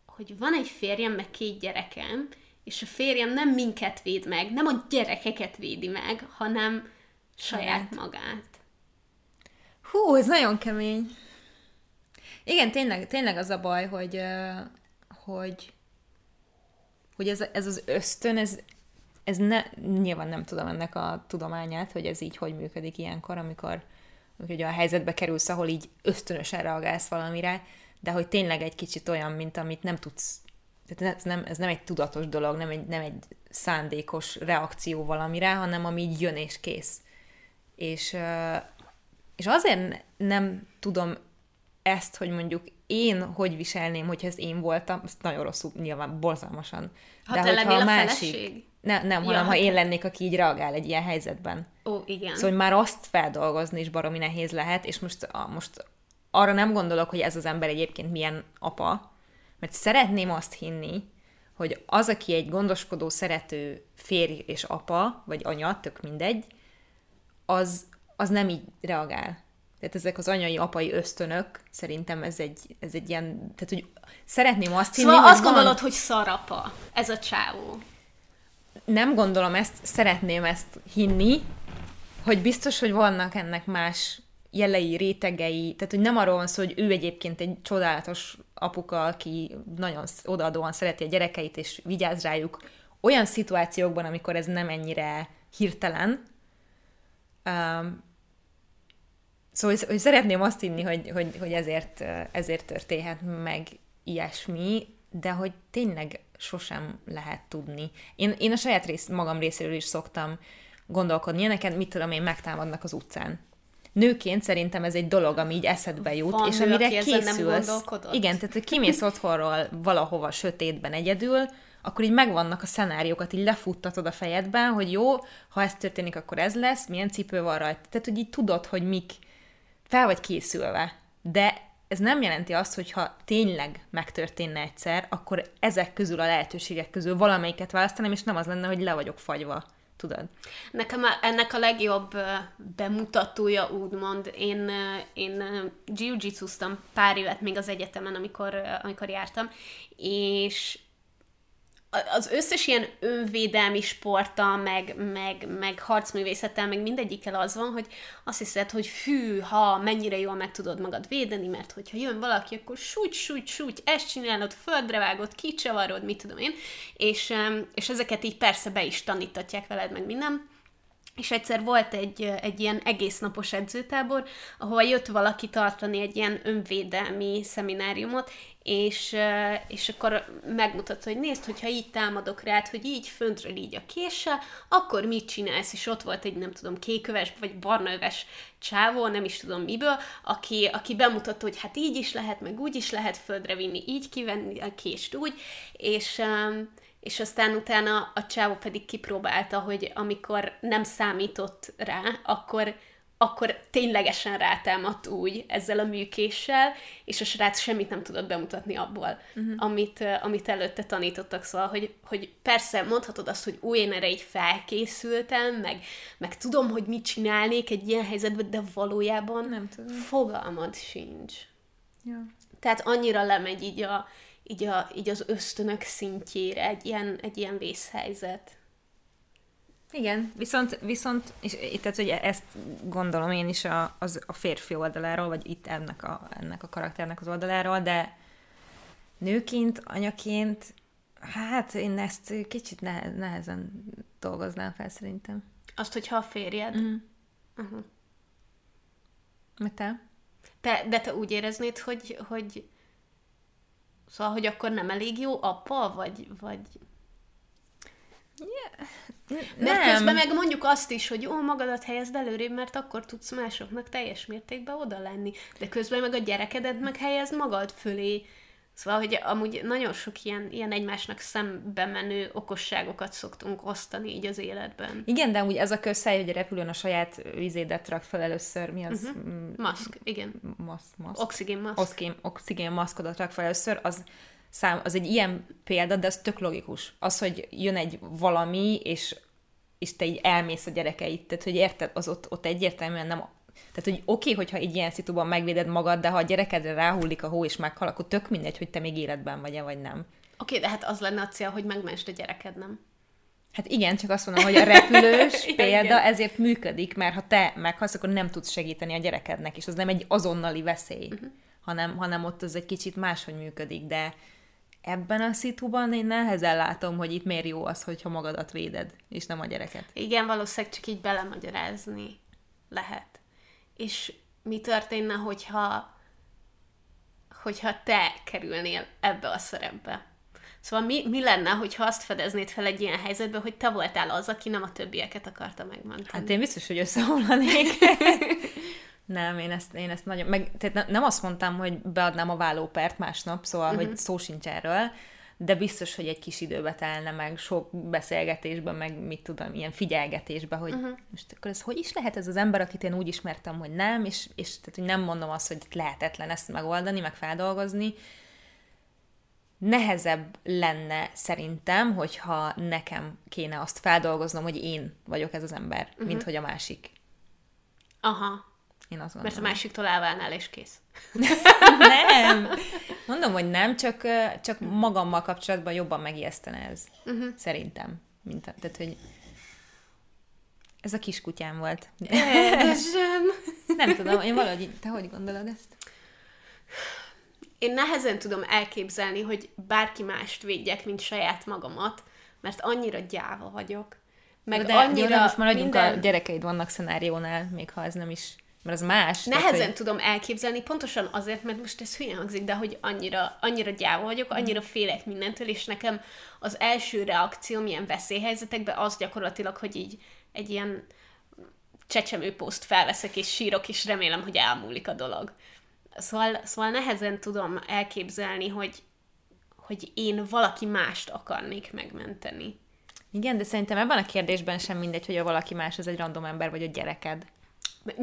[SPEAKER 1] hogy van egy férjem, meg két gyerekem, és a férjem nem minket véd meg, nem a gyerekeket védi meg, hanem saját magát.
[SPEAKER 2] Hú, ez nagyon kemény. Igen, tényleg, tényleg az a baj, hogy, hogy, hogy ez, ez az ösztön, ez, ez ne, nyilván nem tudom ennek a tudományát, hogy ez így hogy működik ilyenkor, amikor, amikor a helyzetbe kerülsz, ahol így ösztönösen reagálsz valamire, de hogy tényleg egy kicsit olyan, mint amit nem tudsz, tehát ez nem, ez nem egy tudatos dolog, nem egy, nem egy szándékos reakció valamire, hanem ami így jön és kész. És, és azért nem tudom ezt, hogy mondjuk én hogy viselném, hogyha ez én voltam, ezt nagyon rosszul, nyilván borzalmasan.
[SPEAKER 1] Ha De hogyha a másik...
[SPEAKER 2] Ne, nem, ja, hanem ha hát én lennék, aki így reagál egy ilyen helyzetben.
[SPEAKER 1] Ó, igen.
[SPEAKER 2] Szóval már azt feldolgozni is baromi nehéz lehet, és most, a, most arra nem gondolok, hogy ez az ember egyébként milyen apa, mert szeretném azt hinni, hogy az, aki egy gondoskodó, szerető férj és apa, vagy anya, tök mindegy, az, az nem így reagál. Tehát ezek az anyai, apai ösztönök, szerintem ez egy, ez egy ilyen, tehát hogy szeretném azt hinni,
[SPEAKER 1] szóval azt van... gondolod, hogy szarapa ez a csávó.
[SPEAKER 2] Nem gondolom ezt, szeretném ezt hinni, hogy biztos, hogy vannak ennek más jelei, rétegei, tehát hogy nem arról van szó, hogy ő egyébként egy csodálatos apuka, aki nagyon odaadóan szereti a gyerekeit, és vigyáz rájuk olyan szituációkban, amikor ez nem ennyire hirtelen, um, Szóval hogy szeretném azt hinni, hogy, hogy, hogy ezért, ezért történhet meg ilyesmi, de hogy tényleg sosem lehet tudni. Én, én a saját rész, magam részéről is szoktam gondolkodni ilyeneket, mit tudom én, megtámadnak az utcán. Nőként szerintem ez egy dolog, ami így eszedbe jut, Van és nő, amire készülsz. Nem igen, tehát hogy kimész otthonról valahova sötétben egyedül, akkor így megvannak a szenáriókat, így lefuttatod a fejedben, hogy jó, ha ez történik, akkor ez lesz, milyen cipő van rajta. Tehát, hogy így tudod, hogy mik, fel vagy készülve, de ez nem jelenti azt, hogy ha tényleg megtörténne egyszer, akkor ezek közül a lehetőségek közül valamelyiket választanám, és nem az lenne, hogy le vagyok fagyva. Tudod?
[SPEAKER 1] Nekem ennek a legjobb bemutatója, úgymond, én, én jiu pár évet még az egyetemen, amikor, amikor jártam, és az összes ilyen önvédelmi sporta, meg, meg, meg harcművészettel, meg mindegyikkel az van, hogy azt hiszed, hogy fű, ha mennyire jól meg tudod magad védeni, mert hogyha jön valaki, akkor súgy, súgy, súgy, ezt csinálod, földre vágod, kicsavarod, mit tudom én, és, és ezeket így persze be is tanítatják veled, meg minden, és egyszer volt egy, egy ilyen egész napos edzőtábor, ahova jött valaki tartani egy ilyen önvédelmi szemináriumot, és, és akkor megmutatta, hogy nézd, hogyha így támadok rád, hogy így föntről így a késsel, akkor mit csinálsz? És ott volt egy, nem tudom, kéköves vagy barnaöves csávó, nem is tudom miből, aki, aki bemutatta, hogy hát így is lehet, meg úgy is lehet földre vinni, így kivenni a kést úgy, és és aztán utána a csávó pedig kipróbálta, hogy amikor nem számított rá, akkor akkor ténylegesen rátámadt úgy ezzel a műkéssel, és a srác semmit nem tudott bemutatni abból, uh-huh. amit, amit előtte tanítottak, szóval, hogy, hogy persze mondhatod azt, hogy új, én erre így felkészültem, meg, meg tudom, hogy mit csinálnék egy ilyen helyzetben, de valójában nem tudom. fogalmad sincs. Ja. Tehát annyira lemegy így, a, így, a, így az ösztönök szintjére egy ilyen, egy ilyen vészhelyzet.
[SPEAKER 2] Igen, viszont, viszont és, tehát, hogy ezt gondolom én is a, az, a férfi oldaláról, vagy itt ennek a, ennek a karakternek az oldaláról, de nőként, anyaként Hát én ezt kicsit nehe- nehezen dolgoznám fel szerintem.
[SPEAKER 1] Azt, hogyha a férjed.
[SPEAKER 2] Mhm.
[SPEAKER 1] Uh-huh.
[SPEAKER 2] Mert te?
[SPEAKER 1] Te, de te úgy éreznéd, hogy, hogy szóval, hogy akkor nem elég jó apa, vagy, vagy... Mert közben meg mondjuk azt is, hogy jó, magadat helyezd előrébb, mert akkor tudsz másoknak teljes mértékben oda lenni. De közben meg a gyerekedet meg helyezd magad fölé. Szóval, hogy amúgy nagyon sok ilyen, ilyen egymásnak szembe menő okosságokat szoktunk osztani így az életben.
[SPEAKER 2] Igen, de úgy ez a közszáj, hogy a repülőn a saját vizédet rak fel először, mi az? Uh-huh.
[SPEAKER 1] Maszk, igen.
[SPEAKER 2] Masz, masz.
[SPEAKER 1] Oxigénmaszk.
[SPEAKER 2] Oxigén, oxigén maszkodat rak fel először, az, szám, az egy ilyen példa, de az tök logikus. Az, hogy jön egy valami, és, és te így elmész a gyerekeit, tehát hogy érted, az ott, ott egyértelműen nem tehát, hogy oké, okay, hogyha egy ilyen szituban megvéded magad, de ha a gyerekedre ráhullik a hó és meghal, akkor tök mindegy, hogy te még életben vagy-e, vagy nem.
[SPEAKER 1] Oké, okay, de hát az lenne a cél, hogy megmensd a gyereked, nem?
[SPEAKER 2] Hát igen, csak azt mondom, hogy a repülős példa
[SPEAKER 1] igen.
[SPEAKER 2] ezért működik, mert ha te meghalsz, akkor nem tudsz segíteni a gyerekednek, és az nem egy azonnali veszély, uh-huh. hanem, hanem ott az egy kicsit máshogy működik, de ebben a szituban én nehezen látom, hogy itt miért jó az, hogyha magadat véded, és nem a gyereket.
[SPEAKER 1] Igen, valószínűleg csak így belemagyarázni lehet. És mi történne, hogyha, hogyha te kerülnél ebbe a szerepbe? Szóval mi, mi lenne, hogyha azt fedeznéd fel egy ilyen helyzetbe, hogy te voltál az, aki nem a többieket akarta megmenteni?
[SPEAKER 2] Hát én biztos, hogy összeomlanék. nem, én ezt, én ezt nagyon... Meg, tehát ne- nem azt mondtam, hogy beadnám a vállópert másnap, szóval, uh-huh. hogy szó sincs erről, de biztos, hogy egy kis időbe telne meg sok beszélgetésben, meg mit tudom, ilyen figyelgetésben, hogy uh-huh. most akkor ez hogy is lehet ez az ember, akit én úgy ismertem, hogy nem, és, és tehát, hogy nem mondom azt, hogy lehetetlen ezt megoldani, meg feldolgozni, nehezebb lenne szerintem, hogyha nekem kéne azt feldolgoznom, hogy én vagyok ez az ember, uh-huh. mint hogy a másik.
[SPEAKER 1] Aha,
[SPEAKER 2] Én azt
[SPEAKER 1] mert a
[SPEAKER 2] gondolom.
[SPEAKER 1] másiktól elválnál, és kész.
[SPEAKER 2] nem! Mondom, hogy nem, csak, csak magammal kapcsolatban jobban megijesztene ez. Uh-huh. Szerintem. Mint, a- tehát, hogy ez a kiskutyám volt.
[SPEAKER 1] Édesem!
[SPEAKER 2] Nem tudom, én valahogy, te hogy gondolod ezt?
[SPEAKER 1] Én nehezen tudom elképzelni, hogy bárki mást védjek, mint saját magamat, mert annyira gyáva vagyok. Meg
[SPEAKER 2] de,
[SPEAKER 1] annyira
[SPEAKER 2] de most maradjunk
[SPEAKER 1] minden...
[SPEAKER 2] a gyerekeid vannak szenáriónál, még ha ez nem is, mert az más. tehát,
[SPEAKER 1] Nehezen
[SPEAKER 2] hogy-
[SPEAKER 1] tudom elképzelni, pontosan azért, mert most ez hülyen hangzik, de hogy annyira, annyira gyáva vagyok, annyira félek mindentől, és nekem az első reakcióm ilyen veszélyhelyzetekben az gyakorlatilag, hogy így egy ilyen csecsemőposzt felveszek és sírok, és remélem, hogy elmúlik a dolog. Szóval, szóval nehezen tudom elképzelni, hogy, hogy én valaki mást akarnék megmenteni.
[SPEAKER 2] Igen, de szerintem ebben a kérdésben sem mindegy, hogy a valaki más az egy random ember, vagy a gyereked.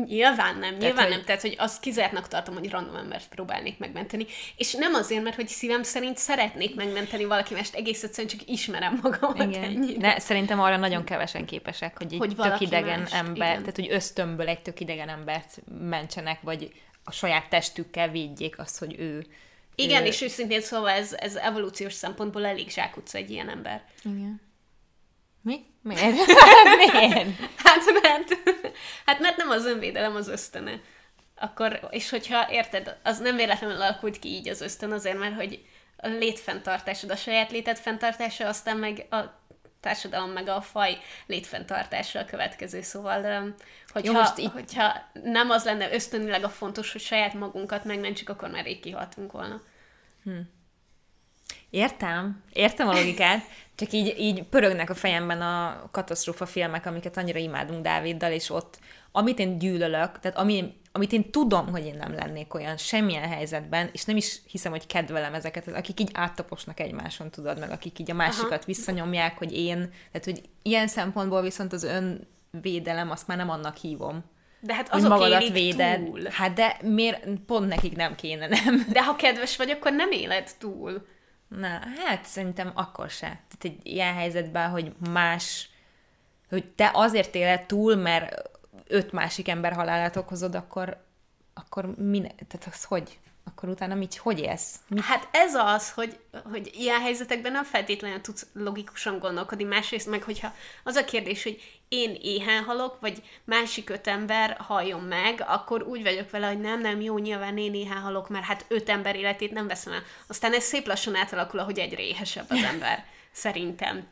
[SPEAKER 1] Nyilván nem, nyilván
[SPEAKER 2] hogy-
[SPEAKER 1] nem. Tehát, hogy azt kizártnak tartom, hogy random embert próbálnék megmenteni. És nem azért, mert hogy szívem szerint szeretnék megmenteni valaki mást, egész egyszerűen csak ismerem magamat
[SPEAKER 2] Igen.
[SPEAKER 1] ennyire.
[SPEAKER 2] De szerintem arra nagyon kevesen képesek, hogy egy
[SPEAKER 1] Hogy
[SPEAKER 2] tök idegen
[SPEAKER 1] mást,
[SPEAKER 2] ember,
[SPEAKER 1] igen.
[SPEAKER 2] tehát hogy ösztönből egy tök idegen embert mentsenek, vagy a saját testükkel védjék azt, hogy ő...
[SPEAKER 1] Igen,
[SPEAKER 2] ő...
[SPEAKER 1] és őszintén szóval ez, ez evolúciós szempontból elég zsákutca egy ilyen ember.
[SPEAKER 2] Igen. Mi? Miért? Miért?
[SPEAKER 1] Hát mert, hát mert nem az önvédelem az ösztöne. Akkor, és hogyha érted, az nem véletlenül alakult ki így az ösztön, azért, mert hogy a létfenntartásod, a saját léted fenntartása, aztán meg a társadalom, meg a faj létfenntartása a következő. Szóval, hogyha,
[SPEAKER 2] Jó, most így-
[SPEAKER 1] hogyha nem az lenne ösztönileg a fontos, hogy saját magunkat megmentsük, akkor már rég kihaltunk volna.
[SPEAKER 2] Értem, értem a logikát, csak így, így pörögnek a fejemben a katasztrófa filmek, amiket annyira imádunk Dáviddal, és ott, amit én gyűlölök, tehát ami, amit én tudom, hogy én nem lennék olyan semmilyen helyzetben, és nem is hiszem, hogy kedvelem ezeket, akik így áttaposnak egymáson, tudod, meg akik így a másikat
[SPEAKER 1] Aha.
[SPEAKER 2] visszanyomják, hogy én, tehát hogy ilyen szempontból viszont az önvédelem, azt már nem annak hívom.
[SPEAKER 1] De hát azok
[SPEAKER 2] magadat véded.
[SPEAKER 1] túl.
[SPEAKER 2] Hát de miért pont nekik nem kéne, nem?
[SPEAKER 1] De ha kedves vagy, akkor nem éled túl.
[SPEAKER 2] Na, hát szerintem akkor se. Tehát egy ilyen helyzetben, hogy más, hogy te azért éled túl, mert öt másik ember halálát okozod, akkor, akkor mine, tehát az hogy? Akkor utána mit, hogy élsz? Mit?
[SPEAKER 1] Hát ez az, hogy, hogy ilyen helyzetekben nem feltétlenül tudsz logikusan gondolkodni, másrészt meg, hogyha az a kérdés, hogy én éhen halok, vagy másik öt ember halljon meg, akkor úgy vagyok vele, hogy nem, nem, jó, nyilván én éhen halok, mert hát öt ember életét nem veszem el. Aztán ez szép lassan átalakul, ahogy egyre éhesebb az ember. Szerintem.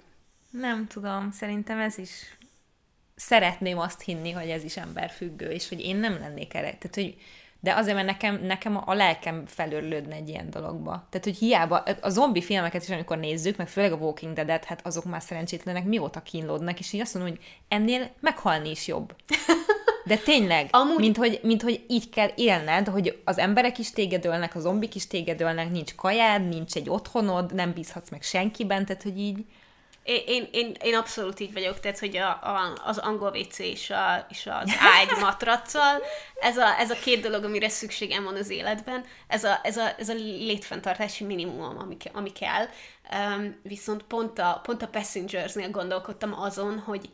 [SPEAKER 2] Nem tudom, szerintem ez is szeretném azt hinni, hogy ez is emberfüggő, és hogy én nem lennék erre. Tehát, hogy de azért, mert nekem, nekem a lelkem felörlődne egy ilyen dologba. Tehát, hogy hiába a zombi filmeket is, amikor nézzük, meg főleg a Walking Dead-et, hát azok már szerencsétlenek mióta kínlódnak, és így azt mondom, hogy ennél meghalni is jobb. De tényleg, Amúgy... mint, hogy, mint hogy így kell élned, hogy az emberek is tégedölnek, a zombik is tégedölnek, nincs kajád, nincs egy otthonod, nem bízhatsz meg senkiben, tehát hogy így...
[SPEAKER 1] Én, én, én, én abszolút így vagyok, tehát, hogy a, a, az angol WC és, a, és az ágy matraccal, ez a, ez a két dolog, amire szükségem van az életben, ez a, ez a, ez a létfenntartási minimum, ami, ami kell. Um, viszont pont a, pont a Passengers-nél gondolkodtam azon, hogy,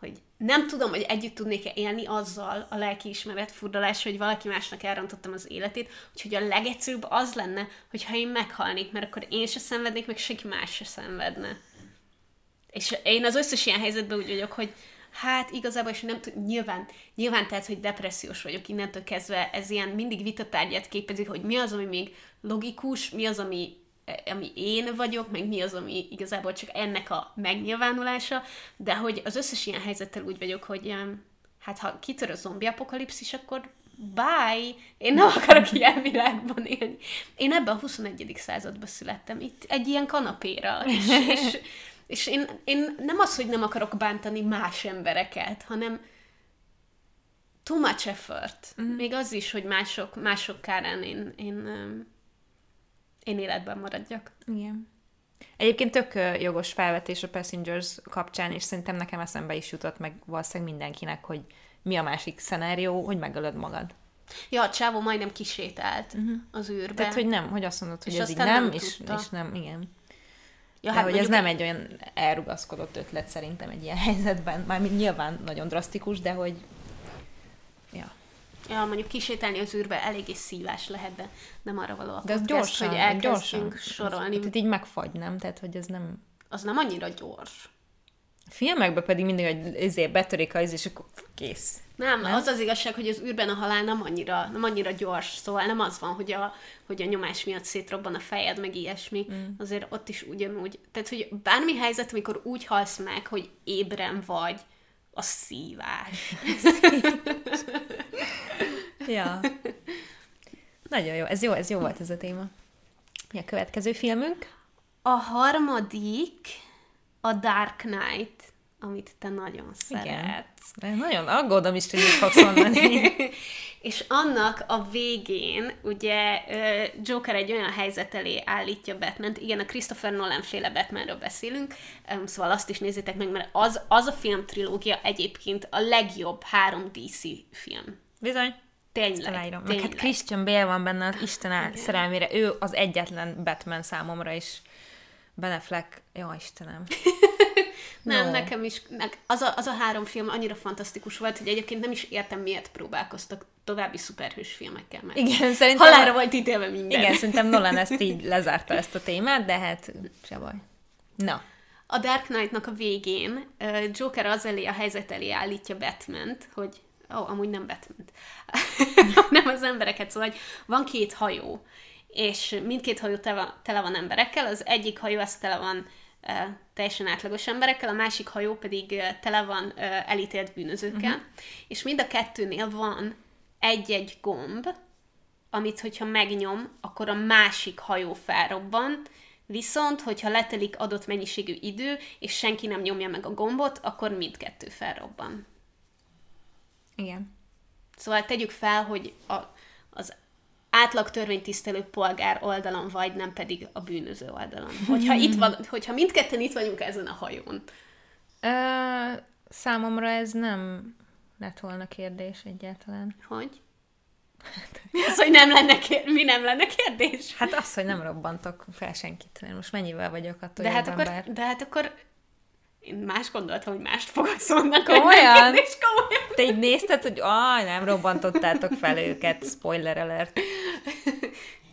[SPEAKER 1] hogy nem tudom, hogy együtt tudnék-e élni azzal a lelkiismeret furdalás, hogy valaki másnak elrontottam az életét, úgyhogy a legegyszerűbb az lenne, hogyha én meghalnék, mert akkor én se szenvednék, meg senki más se szenvedne. És én az összes ilyen helyzetben úgy vagyok, hogy hát igazából, és nem tud, nyilván, nyilván tehát, hogy depressziós vagyok innentől kezdve, ez ilyen mindig vitatárgyat képezik, hogy mi az, ami még logikus, mi az, ami, ami én vagyok, meg mi az, ami igazából csak ennek a megnyilvánulása, de hogy az összes ilyen helyzettel úgy vagyok, hogy hát ha kitör a zombi apokalipszis, akkor bye, én nem akarok ilyen világban élni. Én ebben a 21. században születtem, itt egy ilyen kanapéra, és, és és én, én nem az, hogy nem akarok bántani más embereket, hanem too much effort. Mm. Még az is, hogy mások, mások kárán én, én, én életben maradjak.
[SPEAKER 2] Igen. Egyébként tök jogos felvetés a Passengers kapcsán, és szerintem nekem eszembe is jutott meg valószínűleg mindenkinek, hogy mi a másik szenárió, hogy megölöd magad.
[SPEAKER 1] Ja, a csávó majdnem kisétált uh-huh. az űrbe.
[SPEAKER 2] Tehát, hogy nem, hogy azt mondod, hogy és ez így nem, nem és, és nem, igen. Ja, hát hogy ez nem egy olyan elrugaszkodott ötlet szerintem egy ilyen helyzetben. Mármint nyilván nagyon drasztikus, de hogy... Ja.
[SPEAKER 1] Ja, mondjuk kisétálni az űrbe eléggé szívás lehet, de nem arra való a
[SPEAKER 2] De ez gyorsan, hogy elkezdjünk gyorsan. sorolni. Tehát így megfagy, nem? Tehát, hogy ez nem...
[SPEAKER 1] Az nem annyira gyors.
[SPEAKER 2] A filmekben pedig mindig, hogy ezért betörik az, és akkor kész.
[SPEAKER 1] Nem, nem, az az igazság, hogy az űrben a halál nem annyira, nem annyira gyors, szóval nem az van, hogy a, hogy a nyomás miatt szétrobban a fejed, meg ilyesmi. Mm. Azért ott is ugyanúgy. Tehát, hogy bármi helyzet, amikor úgy halsz meg, hogy ébren vagy, a szívás.
[SPEAKER 2] ja. Nagyon jó. Ez jó, ez jó volt ez a téma. Mi a következő filmünk?
[SPEAKER 1] A harmadik a Dark Knight, amit te nagyon szeretsz.
[SPEAKER 2] Igen. Nagyon aggódom is, hogy mit fogsz mondani.
[SPEAKER 1] és annak a végén, ugye Joker egy olyan helyzet elé állítja batman igen, a Christopher Nolan féle Batmanről beszélünk, szóval azt is nézzétek meg, mert az, az a film trilógia egyébként a legjobb három DC film.
[SPEAKER 2] Bizony.
[SPEAKER 1] Tényleg, tényleg. Meg
[SPEAKER 2] hát Christian Bale van benne az Isten szerelmére, ő az egyetlen Batman számomra is. Ben Affleck, jó Istenem.
[SPEAKER 1] nem, no. nekem is, az a, az a három film annyira fantasztikus volt, hogy egyébként nem is értem, miért próbálkoztak további szuperhős filmekkel, mert
[SPEAKER 2] igen, szerintem,
[SPEAKER 1] halára volt ítélve minden.
[SPEAKER 2] Igen, szerintem Nolan ezt így lezárta ezt a témát, de hát se baj. Na.
[SPEAKER 1] A Dark Knight-nak a végén Joker az elé, a helyzet elé állítja batman hogy ó, oh, amúgy nem batman nem az embereket, szóval hogy van két hajó, és mindkét hajó tele van, emberekkel, az egyik hajó az tele van e, teljesen átlagos emberekkel, a másik hajó pedig e, tele van e, elítélt bűnözőkkel, uh-huh. és mind a kettőnél van egy-egy gomb, amit, hogyha megnyom, akkor a másik hajó felrobban, viszont, hogyha letelik adott mennyiségű idő, és senki nem nyomja meg a gombot, akkor mindkettő felrobban.
[SPEAKER 2] Igen.
[SPEAKER 1] Szóval tegyük fel, hogy a, az átlag törvénytisztelő polgár oldalon vagy, nem pedig a bűnöző oldalon. Hogyha, itt van, hogyha mindketten itt vagyunk ezen a hajón.
[SPEAKER 2] Ö, számomra ez nem lett volna kérdés egyáltalán.
[SPEAKER 1] Hogy? Az, hogy nem lenne kérdés. Mi nem lenne kérdés?
[SPEAKER 2] Hát az, hogy nem robbantok fel senkit. Most mennyivel vagyok attól
[SPEAKER 1] de hát, akkor, de hát akkor Én más gondoltam, hogy mást fogalmaznak.
[SPEAKER 2] Komolyan?
[SPEAKER 1] És komolyan.
[SPEAKER 2] Te így nézted, hogy aj, nem robbantottátok fel őket, spoiler alert.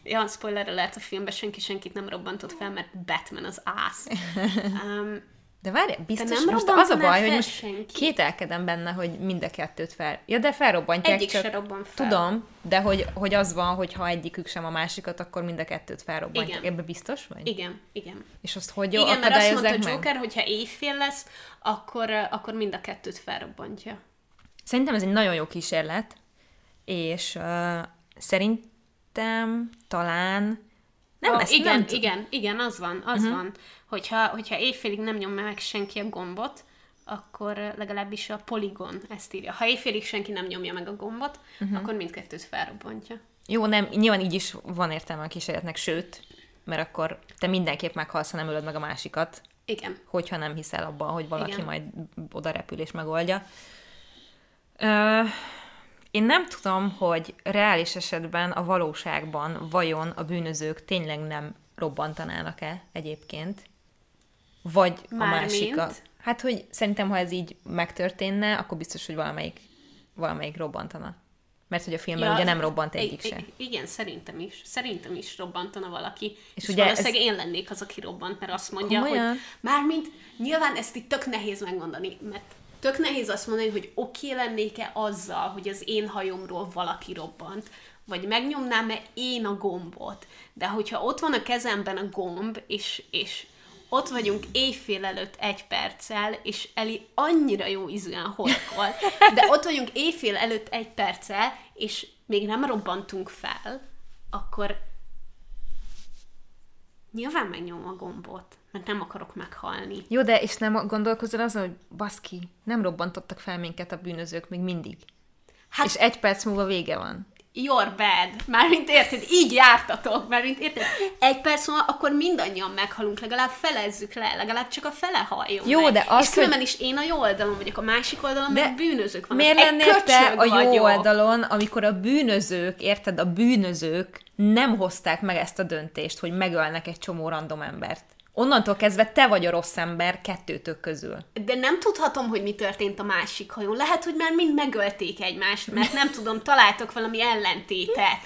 [SPEAKER 1] Ja, spoiler alert, a filmben senki senkit nem robbantott fel, mert Batman az ász. Um,
[SPEAKER 2] De várj, biztos,
[SPEAKER 1] nem
[SPEAKER 2] most az a baj, hogy most
[SPEAKER 1] senki?
[SPEAKER 2] kételkedem benne, hogy mind a kettőt fel... Ja, de felrobbantják,
[SPEAKER 1] Egyik
[SPEAKER 2] csak...
[SPEAKER 1] se robban fel.
[SPEAKER 2] Tudom, de hogy, hogy az van, hogy ha egyikük sem a másikat, akkor mind a kettőt felrobbantják.
[SPEAKER 1] Igen.
[SPEAKER 2] Ebbe biztos vagy?
[SPEAKER 1] igen, igen.
[SPEAKER 2] És azt hogy
[SPEAKER 1] Igen, mert azt mondta
[SPEAKER 2] akadályozzák meg?
[SPEAKER 1] Joker, hogy ha éjfél lesz, akkor, akkor mind a kettőt felrobbantja.
[SPEAKER 2] Szerintem ez egy nagyon jó kísérlet, és uh, szerintem talán nem
[SPEAKER 1] Ó,
[SPEAKER 2] ezt
[SPEAKER 1] igen,
[SPEAKER 2] nem t-
[SPEAKER 1] igen, igen, az van, az uh-huh. van. Hogyha, hogyha éjfélig nem nyomja meg senki a gombot, akkor legalábbis a poligon ezt írja. Ha éjfélig senki nem nyomja meg a gombot, uh-huh. akkor mindkettőt felrobbantja.
[SPEAKER 2] Jó, nem, nyilván így is van értelme a kísérletnek, sőt, mert akkor te mindenképp meghalsz, ha nem ölöd meg a másikat,
[SPEAKER 1] Igen.
[SPEAKER 2] hogyha nem hiszel abban, hogy valaki
[SPEAKER 1] Igen.
[SPEAKER 2] majd oda repül és megoldja. Ö, én nem tudom, hogy reális esetben a valóságban vajon a bűnözők tényleg nem robbantanának-e egyébként, vagy a
[SPEAKER 1] Mármint?
[SPEAKER 2] másik. A, hát, hogy szerintem, ha ez így megtörténne, akkor biztos, hogy valamelyik, valamelyik robbantana. Mert hogy a filmben ja, ugye nem robbant egyik se.
[SPEAKER 1] Igen, szerintem is. Szerintem is robbantana valaki. És,
[SPEAKER 2] És ugye
[SPEAKER 1] valószínűleg én lennék az, aki robbant, mert azt mondja,
[SPEAKER 2] Komolyan?
[SPEAKER 1] hogy mármint nyilván ezt itt tök nehéz megmondani, mert tök nehéz azt mondani, hogy oké okay lennék-e azzal, hogy az én hajomról valaki robbant, vagy megnyomnám-e én a gombot. De hogyha ott van a kezemben a gomb, és, és ott vagyunk éjfél előtt egy perccel, és Eli annyira jó ízűen horkol, de ott vagyunk éjfél előtt egy perccel, és még nem robbantunk fel, akkor nyilván megnyomom a gombot, mert nem akarok meghalni.
[SPEAKER 2] Jó, de és nem gondolkozol azon, hogy baszki, nem robbantottak fel minket a bűnözők még mindig.
[SPEAKER 1] Hát
[SPEAKER 2] És egy perc múlva vége van.
[SPEAKER 1] You're bad. Mármint érted, így jártatok, mármint érted. Egy perc múlva, akkor mindannyian meghalunk, legalább felezzük le, legalább csak a fele haljon
[SPEAKER 2] Jó,
[SPEAKER 1] meg.
[SPEAKER 2] de az,
[SPEAKER 1] És különben is én a jó oldalon vagyok, a másik oldalon
[SPEAKER 2] De
[SPEAKER 1] meg bűnözők vannak.
[SPEAKER 2] Miért lennél te a jó
[SPEAKER 1] vagyok.
[SPEAKER 2] oldalon, amikor a bűnözők, érted, a bűnözők nem hozták meg ezt a döntést, hogy megölnek egy csomó random embert. Onnantól kezdve te vagy a rossz ember kettőtök közül.
[SPEAKER 1] De nem tudhatom, hogy mi történt a másik hajón. Lehet, hogy már mind megölték egymást, mert nem tudom, találtok valami ellentétet.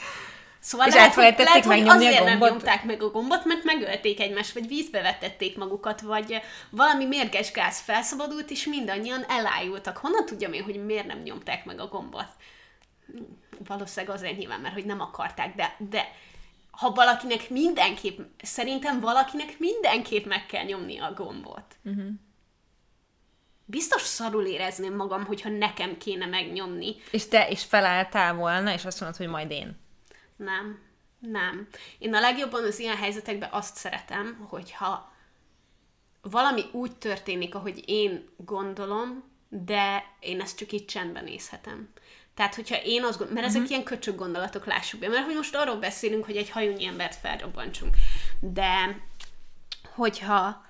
[SPEAKER 1] Szóval
[SPEAKER 2] És
[SPEAKER 1] lehet, hogy, lehet, hogy
[SPEAKER 2] megnyomni a
[SPEAKER 1] azért nem nyomták meg a gombot, mert megölték egymást, vagy vízbe vetették magukat, vagy valami mérges gáz felszabadult, és mindannyian elájultak. Honnan tudjam én, hogy miért nem nyomták meg a gombot? Valószínűleg azért nyilván, mert hogy nem akarták, de, de ha valakinek mindenképp, szerintem valakinek mindenképp meg kell nyomni a gombot. Uh-huh. Biztos szarul érezném magam, hogyha nekem kéne megnyomni.
[SPEAKER 2] És te is felálltál volna, és azt mondod, hogy majd én.
[SPEAKER 1] Nem, nem. Én a legjobban az ilyen helyzetekben azt szeretem, hogyha valami úgy történik, ahogy én gondolom, de én ezt csak így csendben nézhetem. Tehát, hogyha én azt gondolom, mert ezek ilyen köcsög gondolatok, lássuk be, mert hogy most arról beszélünk, hogy egy hajónyi embert felrobbantsunk. De, hogyha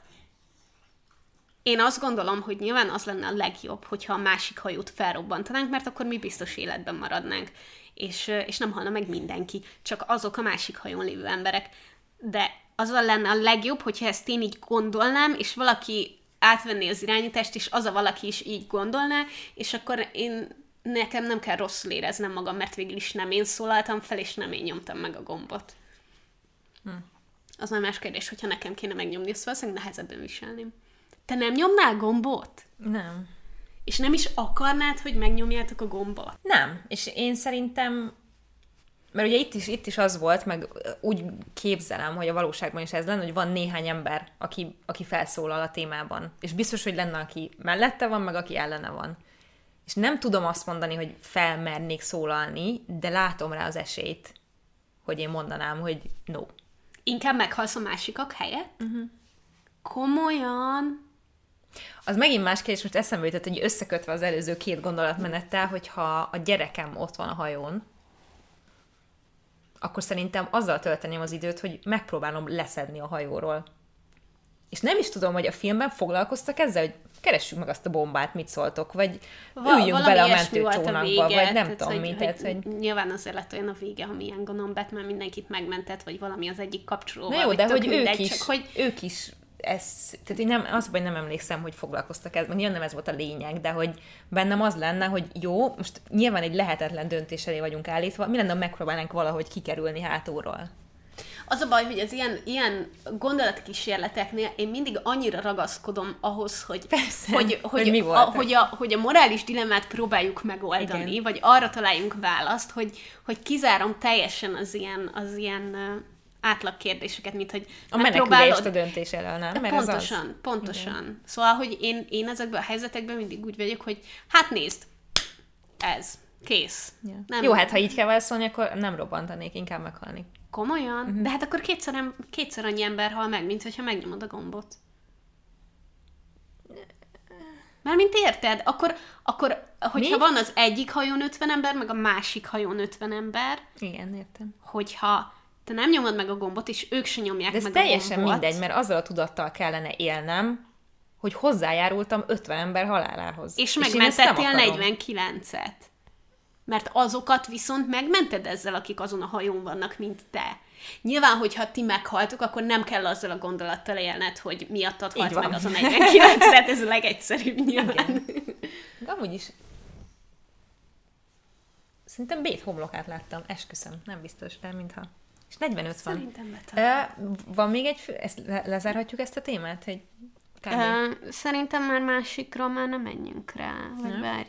[SPEAKER 1] én azt gondolom, hogy nyilván az lenne a legjobb, hogyha a másik hajót felrobbantanánk, mert akkor mi biztos életben maradnánk, és, és nem halna meg mindenki, csak azok a másik hajón lévő emberek. De az lenne a legjobb, hogyha ezt én így gondolnám, és valaki átvenné az irányítást, és az a valaki is így gondolná, és akkor én nekem nem kell rosszul éreznem magam, mert végül is nem én szólaltam fel, és nem én nyomtam meg a gombot. Hm. Az már más kérdés, hogyha nekem kéne megnyomni, azt valószínűleg nehezebben viselném. Te nem nyomnál gombot?
[SPEAKER 2] Nem.
[SPEAKER 1] És nem is akarnád, hogy megnyomjátok a gombot?
[SPEAKER 2] Nem. És én szerintem, mert ugye itt is, itt is az volt, meg úgy képzelem, hogy a valóságban is ez lenne, hogy van néhány ember, aki, aki felszólal a témában. És biztos, hogy lenne, aki mellette van, meg aki ellene van. És nem tudom azt mondani, hogy felmernék szólalni, de látom rá az esélyt, hogy én mondanám, hogy no.
[SPEAKER 1] Inkább meghalsz a másikak helyett? Uh-huh. Komolyan?
[SPEAKER 2] Az megint más kérdés, most eszembe jutott, hogy összekötve az előző két gondolatmenettel, hogyha a gyerekem ott van a hajón, akkor szerintem azzal tölteném az időt, hogy megpróbálom leszedni a hajóról. És nem is tudom, hogy a filmben foglalkoztak ezzel, hogy keressük meg azt a bombát, mit szóltok, vagy
[SPEAKER 1] Va-
[SPEAKER 2] üljünk bele a mentőcsónakba, vagy nem
[SPEAKER 1] tehát,
[SPEAKER 2] tudom
[SPEAKER 1] hogy,
[SPEAKER 2] mi.
[SPEAKER 1] hogy,
[SPEAKER 2] Tehát, hogy...
[SPEAKER 1] Nyilván azért lett olyan a vége, ha milyen gondolom Batman mindenkit megmentett, vagy valami az egyik kapcsolóval.
[SPEAKER 2] Na jó, de hogy ők
[SPEAKER 1] mindegy,
[SPEAKER 2] is,
[SPEAKER 1] Csak hogy
[SPEAKER 2] ők is ez, tehát én nem, az, hogy nem emlékszem, hogy foglalkoztak ez, meg nem ez volt a lényeg, de hogy bennem az lenne, hogy jó, most nyilván egy lehetetlen döntés elé vagyunk állítva, mi lenne, ha megpróbálnánk valahogy kikerülni hátulról?
[SPEAKER 1] Az a baj, hogy az ilyen, ilyen gondolatkísérleteknél én mindig annyira ragaszkodom ahhoz, hogy,
[SPEAKER 2] Persze,
[SPEAKER 1] hogy,
[SPEAKER 2] hogy
[SPEAKER 1] hogy,
[SPEAKER 2] mi
[SPEAKER 1] a,
[SPEAKER 2] volt.
[SPEAKER 1] hogy, a, hogy a morális dilemmát próbáljuk megoldani,
[SPEAKER 2] Igen.
[SPEAKER 1] vagy arra találjunk választ, hogy, hogy kizárom teljesen az ilyen, az ilyen átlag kérdéseket, mint hogy
[SPEAKER 2] A menekülést a döntés elől, nem? Mert
[SPEAKER 1] pontosan,
[SPEAKER 2] az az.
[SPEAKER 1] pontosan. Igen. Szóval, hogy én, én ezekben a helyzetekben mindig úgy vagyok, hogy hát nézd, ez, kész.
[SPEAKER 2] Ja.
[SPEAKER 1] Nem,
[SPEAKER 2] Jó, hát ha így kell válaszolni, akkor nem robbantanék, inkább meghalni.
[SPEAKER 1] Komolyan? Uh-huh. De hát akkor kétszer, em- kétszer annyi ember hal meg, mint hogyha megnyomod a gombot. Mert mint érted, akkor, akkor hogyha
[SPEAKER 2] Mi?
[SPEAKER 1] van az egyik hajón 50 ember, meg a másik hajón 50 ember,
[SPEAKER 2] Igen, értem.
[SPEAKER 1] hogyha te nem nyomod meg a gombot, és ők se nyomják
[SPEAKER 2] De ez
[SPEAKER 1] meg
[SPEAKER 2] teljesen
[SPEAKER 1] a gombot.
[SPEAKER 2] mindegy, mert azzal a tudattal kellene élnem, hogy hozzájárultam 50 ember halálához.
[SPEAKER 1] És
[SPEAKER 2] nem
[SPEAKER 1] megmentettél
[SPEAKER 2] akarom.
[SPEAKER 1] 49-et. Mert azokat viszont megmented ezzel, akik azon a hajón vannak, mint te. Nyilván, hogyha ti meghaltok, akkor nem kell azzal a gondolattal élned, hogy miattad halt meg az a 49, tehát ez a legegyszerűbb nyilván.
[SPEAKER 2] De amúgy is Szerintem Bét homlokát láttam, esküszöm, nem biztos, de mintha. És 45 van.
[SPEAKER 1] Szerintem betalál.
[SPEAKER 2] Van még egy fő, ezt le- lezárhatjuk ezt a témát? Hogy kb.
[SPEAKER 1] Szerintem már másikra már nem menjünk rá, vagy
[SPEAKER 2] Nem?
[SPEAKER 1] várj.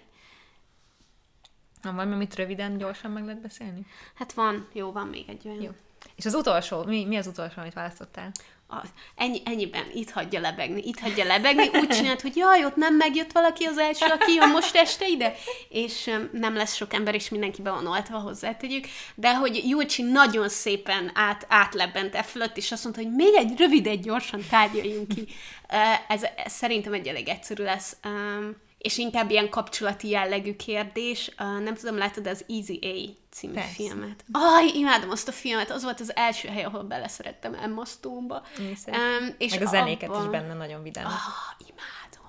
[SPEAKER 2] Van valami, amit röviden, gyorsan meg lehet beszélni?
[SPEAKER 1] Hát van, jó, van még egy olyan.
[SPEAKER 2] Jó. És az utolsó, mi, mi az utolsó, amit választottál?
[SPEAKER 1] Az, ennyi, ennyiben, itt hagyja lebegni, itt hagyja lebegni, úgy csinált, hogy jaj, ott nem megjött valaki az első, aki jön most este ide, és öm, nem lesz sok ember, és mindenki be van oltva, hozzátegyük, de hogy Júlcsi nagyon szépen át, átlebbente fölött, és azt mondta, hogy még egy rövidet gyorsan tárgyaljunk ki. Ö, Ez, ez szerintem egy elég egyszerű lesz. Öm, és inkább ilyen kapcsolati jellegű kérdés. Uh, nem tudom, láttad az Easy A című
[SPEAKER 2] Persze.
[SPEAKER 1] filmet? Aj, imádom azt a filmet, az volt az első hely, ahol beleszerettem Emma Stone-ba. Um, és
[SPEAKER 2] Meg a zenéket
[SPEAKER 1] abban...
[SPEAKER 2] is benne nagyon vidám.
[SPEAKER 1] Ah, imádom.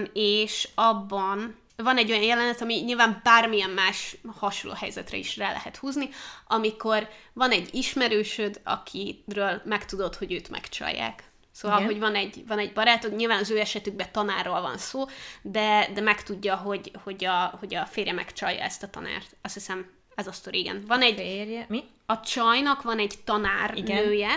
[SPEAKER 1] Um, és abban van egy olyan jelenet, ami nyilván bármilyen más hasonló helyzetre is rá lehet húzni, amikor van egy ismerősöd, akiről megtudod, hogy őt megcsalják. Szóval,
[SPEAKER 2] Igen.
[SPEAKER 1] hogy van egy, van egy barátod, nyilván az ő esetükben tanárról van szó, de, de megtudja, hogy, hogy, a, hogy a férje megcsalja ezt a tanárt. Azt hiszem, ez a sztori, igen. Van egy,
[SPEAKER 2] Férje, mi?
[SPEAKER 1] a csajnak van egy tanárnője,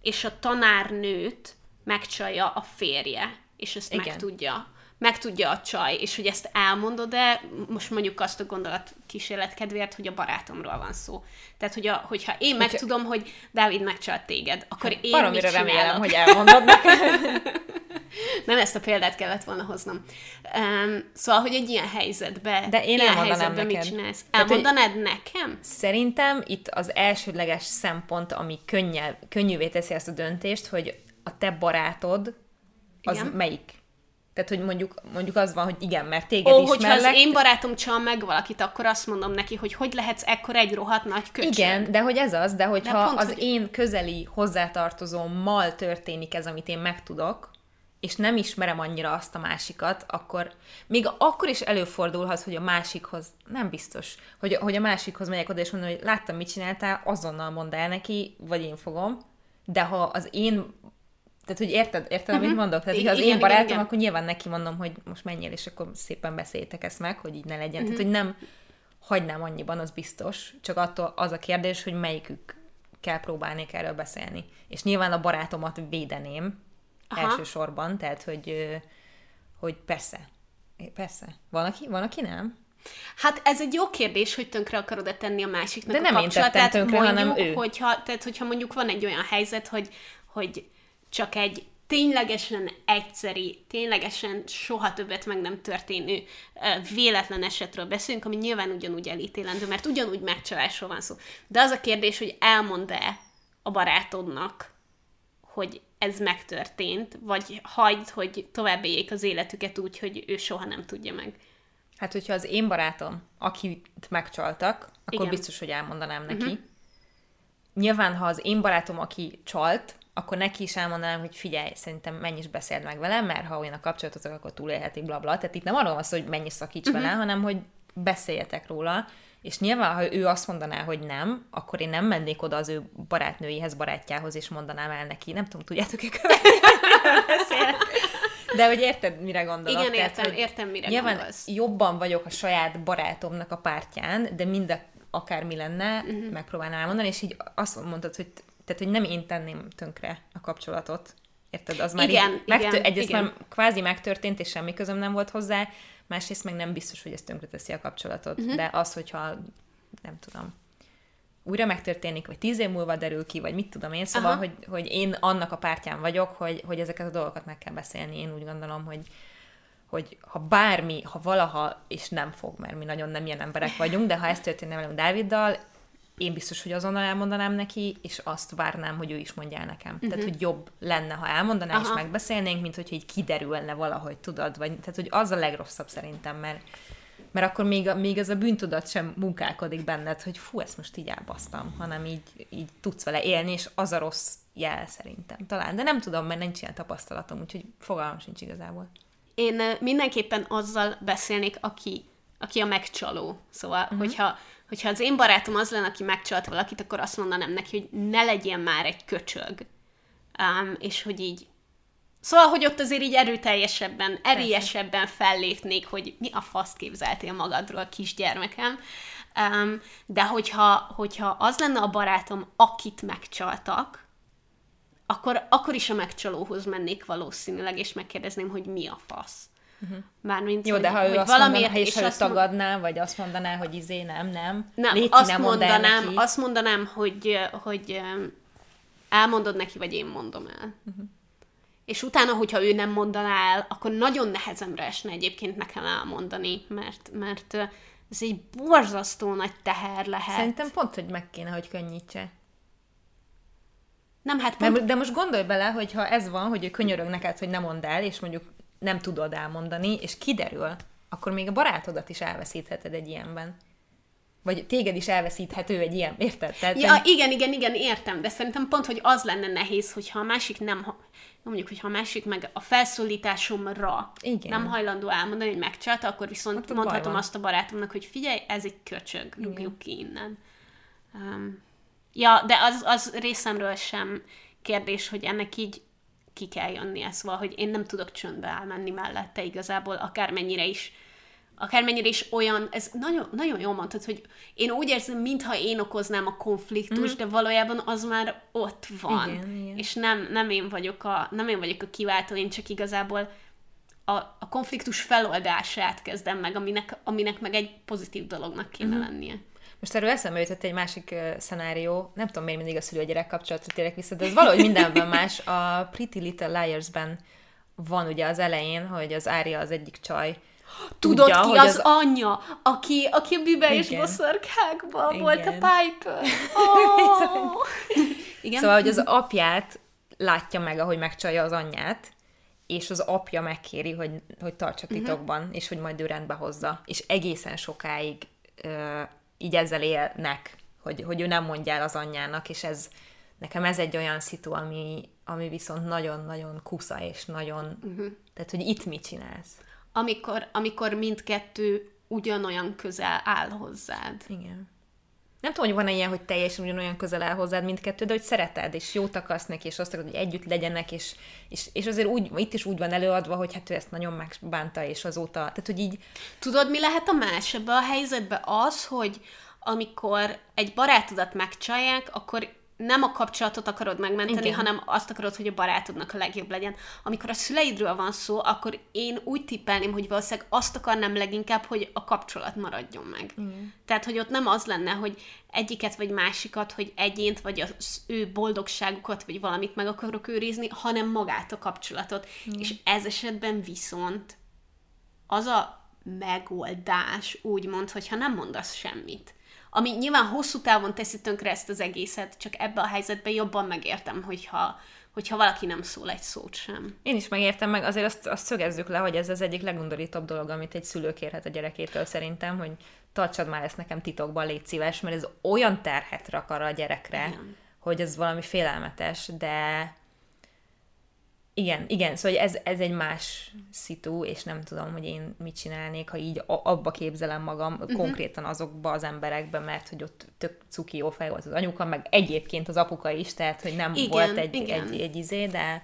[SPEAKER 1] és a tanárnőt megcsalja a férje, és ezt
[SPEAKER 2] Igen.
[SPEAKER 1] megtudja. Megtudja a csaj, és hogy ezt elmondod, de most mondjuk azt a gondolat kísérlet kedvéért, hogy a barátomról van szó. Tehát, hogy a, hogyha én megtudom, hogy Dávid megcsalt téged, akkor én mit
[SPEAKER 2] Baromira
[SPEAKER 1] csinálok?
[SPEAKER 2] remélem, hogy elmondod nekem.
[SPEAKER 1] Nem ezt a példát kellett volna hoznom. Um, szóval, hogy egy ilyen helyzetben,
[SPEAKER 2] De én
[SPEAKER 1] ilyen helyzetben mit
[SPEAKER 2] neked.
[SPEAKER 1] csinálsz?
[SPEAKER 2] Tehát, hogy-
[SPEAKER 1] Elmondanád nekem?
[SPEAKER 2] Szerintem itt az elsődleges szempont, ami könnyel, könnyűvé teszi ezt a döntést, hogy a te barátod az
[SPEAKER 1] Igen.
[SPEAKER 2] melyik? Tehát, hogy mondjuk, mondjuk az van, hogy igen, mert téged
[SPEAKER 1] Ó,
[SPEAKER 2] is
[SPEAKER 1] hogyha az én barátom csal meg valakit, akkor azt mondom neki, hogy hogy lehetsz ekkor egy rohadt nagy köcsög.
[SPEAKER 2] Igen, de hogy ez az, de hogyha
[SPEAKER 1] pont,
[SPEAKER 2] az
[SPEAKER 1] hogy-
[SPEAKER 2] én közeli hozzátartozómmal történik ez, amit én megtudok, és nem ismerem annyira azt a másikat, akkor még akkor is előfordulhat, hogy a másikhoz, nem biztos, hogy, hogy a másikhoz megyek oda, és mondom, hogy láttam, mit csináltál, azonnal mondd el neki, vagy én fogom, de ha az én tehát, hogy érted, érted, amit mondok? Tehát, hogy az
[SPEAKER 1] Igen,
[SPEAKER 2] én
[SPEAKER 1] igen,
[SPEAKER 2] barátom,
[SPEAKER 1] igen.
[SPEAKER 2] akkor nyilván neki mondom, hogy most menjél, és akkor szépen beszéljétek ezt meg, hogy így ne legyen. Tehát, hogy nem hagynám annyiban, az biztos. Csak attól az a kérdés, hogy melyikük kell próbálnék erről beszélni. És nyilván a barátomat védeném
[SPEAKER 1] Aha.
[SPEAKER 2] Elsősorban, tehát, hogy, hogy persze. Persze. Van, aki, van, aki nem?
[SPEAKER 1] Hát ez egy jó kérdés, hogy tönkre akarod-e tenni a másiknak
[SPEAKER 2] De
[SPEAKER 1] a
[SPEAKER 2] nem én
[SPEAKER 1] kapcsolatát.
[SPEAKER 2] tönkre,
[SPEAKER 1] mondjuk,
[SPEAKER 2] hanem ő.
[SPEAKER 1] Hogyha, tehát, hogyha mondjuk van egy olyan helyzet, hogy, hogy csak egy ténylegesen egyszeri, ténylegesen soha többet meg nem történő véletlen esetről beszélünk, ami nyilván ugyanúgy elítélendő, mert ugyanúgy megcsalásról van szó. De az a kérdés, hogy elmond-e a barátodnak, hogy ez megtörtént, vagy hagyd, hogy tovább éljék az életüket úgy, hogy ő soha nem tudja meg.
[SPEAKER 2] Hát, hogyha az én barátom, akit megcsaltak, akkor
[SPEAKER 1] Igen.
[SPEAKER 2] Igen. biztos, hogy elmondanám neki. Uh-huh. Nyilván, ha az én barátom, aki csalt, akkor neki is elmondanám, hogy figyelj, szerintem menj is beszéld meg velem, mert ha olyan a kapcsolatotok, akkor túlélhetik, bla bla. Tehát itt nem arról van szó, hogy menj szakíts uh-huh. vele, hanem hogy beszéljetek róla, És nyilván, ha ő azt mondaná, hogy nem, akkor én nem mennék oda az ő barátnőihez, barátjához, és mondanám el neki. Nem tudom, tudjátok-e követni, De hogy érted, mire gondolok?
[SPEAKER 1] Igen, értem, Tehát, értem, mire
[SPEAKER 2] nyilván
[SPEAKER 1] gondolsz.
[SPEAKER 2] jobban vagyok a saját barátomnak a pártján, de mind akármi lenne, uh-huh. megpróbálnám elmondani, és így azt mondtad, hogy, tehát, hogy nem én tenném tönkre a kapcsolatot. Érted? Az már
[SPEAKER 1] igen, így igen,
[SPEAKER 2] egyrészt
[SPEAKER 1] igen.
[SPEAKER 2] már kvázi megtörtént, és semmi közöm nem volt hozzá, másrészt meg nem biztos, hogy ez tönkreteszi a kapcsolatot. Uh-huh. De az, hogyha nem tudom, újra megtörténik, vagy tíz év múlva derül ki, vagy mit tudom én, szóval, hogy, hogy én annak a pártján vagyok, hogy, hogy ezeket a dolgokat meg kell beszélni. Én úgy gondolom, hogy, hogy ha bármi, ha valaha, és nem fog, mert mi nagyon nem ilyen emberek vagyunk, de ha ez történne velünk Dáviddal, én biztos, hogy azonnal elmondanám neki, és azt várnám, hogy ő is mondja el nekem. Uh-huh. Tehát, hogy jobb lenne, ha elmondaná, Aha. és megbeszélnénk, mint hogyha így kiderülne valahogy, tudod, vagy, tehát, hogy az a legrosszabb szerintem, mert, mert akkor még, még ez a bűntudat sem munkálkodik benned, hogy fú, ezt most így elbasztam, hanem így, így tudsz vele élni, és az a rossz jel szerintem talán. De nem tudom, mert nincs ilyen tapasztalatom, úgyhogy fogalmam sincs igazából.
[SPEAKER 1] Én mindenképpen azzal beszélnék, aki, aki a megcsaló. Szóval, uh-huh. hogyha hogyha az én barátom az lenne, aki megcsalt valakit, akkor azt mondanám neki, hogy ne legyen már egy köcsög. Um, és hogy így Szóval, hogy ott azért így erőteljesebben, erélyesebben fellépnék, hogy mi a faszt képzeltél magadról, kisgyermekem. Um, de hogyha, hogyha az lenne a barátom, akit megcsaltak, akkor, akkor is a megcsalóhoz mennék valószínűleg, és megkérdezném, hogy mi a fasz. Uh-huh.
[SPEAKER 2] Mármint, Jó, de ha hogy ő azt valamiért, mondaná, és, és ha ő tagadná, vagy azt mondaná, hogy izé nem, nem,
[SPEAKER 1] nem Léci, azt, nem mondanám, neki. azt mondanám, hogy, hogy elmondod neki, vagy én mondom el. Uh-huh. És utána, hogyha ő nem mondaná el, akkor nagyon nehezemre esne egyébként nekem elmondani, mert, mert ez egy borzasztó nagy teher lehet.
[SPEAKER 2] Szerintem pont, hogy meg kéne, hogy könnyítse.
[SPEAKER 1] Nem, hát pont...
[SPEAKER 2] De most gondolj bele, hogy ha ez van, hogy ő könyörög neked, hogy nem mondd el, és mondjuk nem tudod elmondani, és kiderül, akkor még a barátodat is elveszítheted egy ilyenben. Vagy téged is elveszíthető egy ilyen, érted?
[SPEAKER 1] Tehát, ja, hogy... igen, igen, igen, értem, de szerintem pont, hogy az lenne nehéz, hogyha a másik nem, mondjuk, hogyha a másik meg a felszólításomra igen. nem hajlandó elmondani, hogy megcsalta, akkor viszont akkor mondhatom azt a barátomnak, hogy figyelj, ez egy köcsög, rúgjuk ki innen. Um, ja, de az, az részemről sem kérdés, hogy ennek így ki kell jönnie, szóval, hogy én nem tudok csöndbe elmenni mellette igazából, akármennyire is akármennyire is olyan, ez nagyon, nagyon jól mondtad, hogy én úgy érzem, mintha én okoznám a konfliktus, mm. de valójában az már ott van. Igen, igen. És nem, nem, én vagyok a, nem én vagyok a kiváltó, én csak igazából a, a konfliktus feloldását kezdem meg, aminek, aminek meg egy pozitív dolognak kéne mm. lennie.
[SPEAKER 2] Most erről eszembe jutott egy másik uh, szenárió, nem tudom miért mindig a szülő-gyerek kapcsolatra térek vissza, de ez valahogy mindenben más. A Pretty Little Liars-ben van ugye az elején, hogy az Ária az egyik csaj,
[SPEAKER 1] Tudod tudja, ki az, az anyja, aki, aki a bibe és boszorkákban volt a Piper? Oh.
[SPEAKER 2] Igen. Szóval, hogy az apját látja meg, ahogy megcsalja az anyját, és az apja megkéri, hogy, hogy tartsa mhm. titokban, uh-huh. és hogy majd ő rendbe hozza. És egészen sokáig így ezzel élnek, hogy, hogy ő nem mondja el az anyjának, és ez nekem ez egy olyan szitu, ami, ami viszont nagyon-nagyon kusza, és nagyon... Uh-huh. Tehát, hogy itt mit csinálsz?
[SPEAKER 1] Amikor, amikor mindkettő ugyanolyan közel áll hozzád.
[SPEAKER 2] Igen. Nem tudom, hogy van-e ilyen, hogy teljesen ugyanolyan közel áll hozzád mindkettő, de hogy szereted, és jót akarsz neki, és azt akarod, hogy együtt legyenek, és, és, és azért úgy, itt is úgy van előadva, hogy hát ő ezt nagyon megbánta, és azóta, tehát hogy így...
[SPEAKER 1] Tudod, mi lehet a más ebbe a helyzetbe? Az, hogy amikor egy barátodat megcsalják, akkor nem a kapcsolatot akarod megmenteni, Igen. hanem azt akarod, hogy a barátodnak a legjobb legyen. Amikor a szüleidről van szó, akkor én úgy tippelném, hogy valószínűleg azt akarnám leginkább, hogy a kapcsolat maradjon meg. Igen. Tehát, hogy ott nem az lenne, hogy egyiket vagy másikat, hogy egyént, vagy az ő boldogságukat, vagy valamit meg akarok őrizni, hanem magát a kapcsolatot. Igen. És ez esetben viszont az a megoldás, úgymond, hogyha nem mondasz semmit ami nyilván hosszú távon teszi tönkre ezt az egészet, csak ebbe a helyzetben jobban megértem, hogyha, hogyha valaki nem szól egy szót sem.
[SPEAKER 2] Én is megértem meg, azért azt, azt szögezzük le, hogy ez az egyik legundorítóbb dolog, amit egy szülő kérhet a gyerekétől szerintem, hogy tartsad már ezt nekem titokban, légy szíves, mert ez olyan terhet rak arra a gyerekre, Igen. hogy ez valami félelmetes, de Igen, igen, szóval ez, ez egy más szitu, és nem tudom, hogy én mit csinálnék, ha így abba képzelem magam, uh-huh. konkrétan azokba az emberekbe, mert hogy ott tök cuki jó fej volt az anyuka, meg egyébként az apuka is, tehát hogy nem igen, volt egy, igen. egy, egy izé, de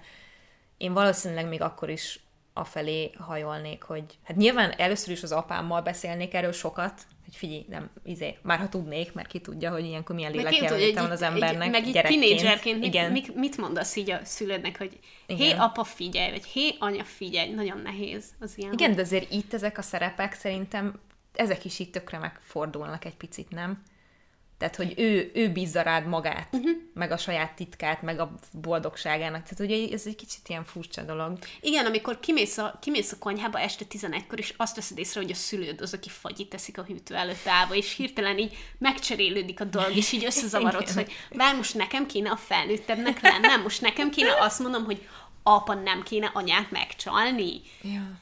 [SPEAKER 2] én valószínűleg még akkor is afelé hajolnék, hogy hát nyilván először is az apámmal beszélnék erről sokat, hogy figyelj, nem, izé, már ha tudnék, mert ki tudja, hogy ilyenkor milyen lélek van az embernek
[SPEAKER 1] Meg így tínédzserként igen. Mit, mit mondasz így a szülődnek, hogy hé, apa figyelj, vagy hé, anya figyelj, nagyon nehéz az ilyen.
[SPEAKER 2] Igen, de azért itt ezek a szerepek szerintem ezek is így tökre megfordulnak egy picit, nem? Tehát, hogy ő, ő bízza rád magát, uh-huh. meg a saját titkát, meg a boldogságának. Tehát, ugye ez egy kicsit ilyen furcsa dolog.
[SPEAKER 1] Igen, amikor kimész a, kimész a konyhába este 11-kor, és azt veszed észre, hogy a szülőd az, aki fagyit teszik a hűtő előtt állva, és hirtelen így megcserélődik a dolog, és így összezavarodsz, hogy bár most nekem kéne a felnőttebbnek lennem, most nekem kéne azt mondom, hogy apa nem kéne anyát megcsalni.
[SPEAKER 2] Ja.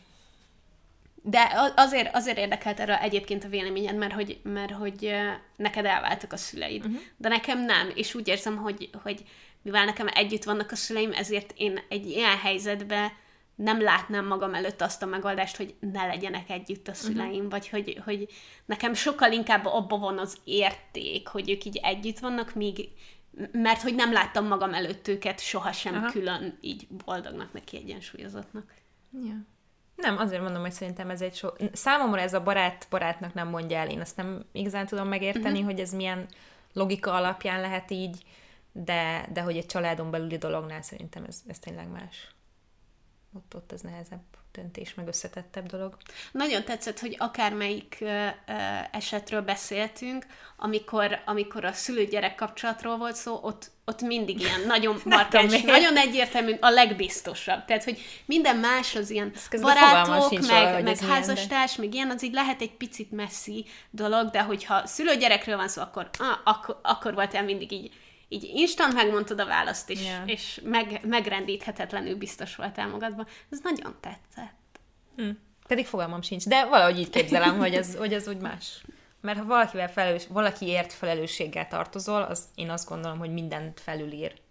[SPEAKER 1] De azért, azért érdekelt erre egyébként a véleményed, mert hogy, mert hogy neked elváltak a szüleid. Uh-huh. De nekem nem, és úgy érzem, hogy, hogy mivel nekem együtt vannak a szüleim, ezért én egy ilyen helyzetben nem látnám magam előtt azt a megoldást, hogy ne legyenek együtt a szüleim, uh-huh. vagy hogy, hogy nekem sokkal inkább abban van az érték, hogy ők így együtt vannak, míg mert hogy nem láttam magam előtt őket sohasem uh-huh. külön így boldognak, meg kiegyensúlyozottnak.
[SPEAKER 2] Ja. Nem, azért mondom, hogy szerintem ez egy so... Számomra ez a barát barátnak nem mondja el, én azt nem igazán tudom megérteni, uh-huh. hogy ez milyen logika alapján lehet így, de, de hogy egy családon belüli dolognál szerintem ez, ez tényleg más. Ott, ott ez nehezebb döntés, meg összetettebb dolog.
[SPEAKER 1] Nagyon tetszett, hogy akármelyik uh, uh, esetről beszéltünk, amikor, amikor a szülő-gyerek kapcsolatról volt szó, ott, ott mindig ilyen nagyon markáns, nagyon egyértelmű, a legbiztosabb. Tehát, hogy minden más az ilyen barátok, meg, arra, meg házastárs, meg ilyen, az így lehet egy picit messzi dolog, de hogyha szülő-gyerekről van szó, akkor, ah, akkor, akkor volt el mindig így így instant megmondtad a választ is, yeah. és meg, megrendíthetetlenül biztos voltál magadban. Ez nagyon tetszett.
[SPEAKER 2] Hm. Pedig fogalmam sincs, de valahogy így képzelem, hogy ez, hogy ez úgy más. Mert ha valakivel felelős, valakiért felelősséggel tartozol, az én azt gondolom, hogy mindent felülír.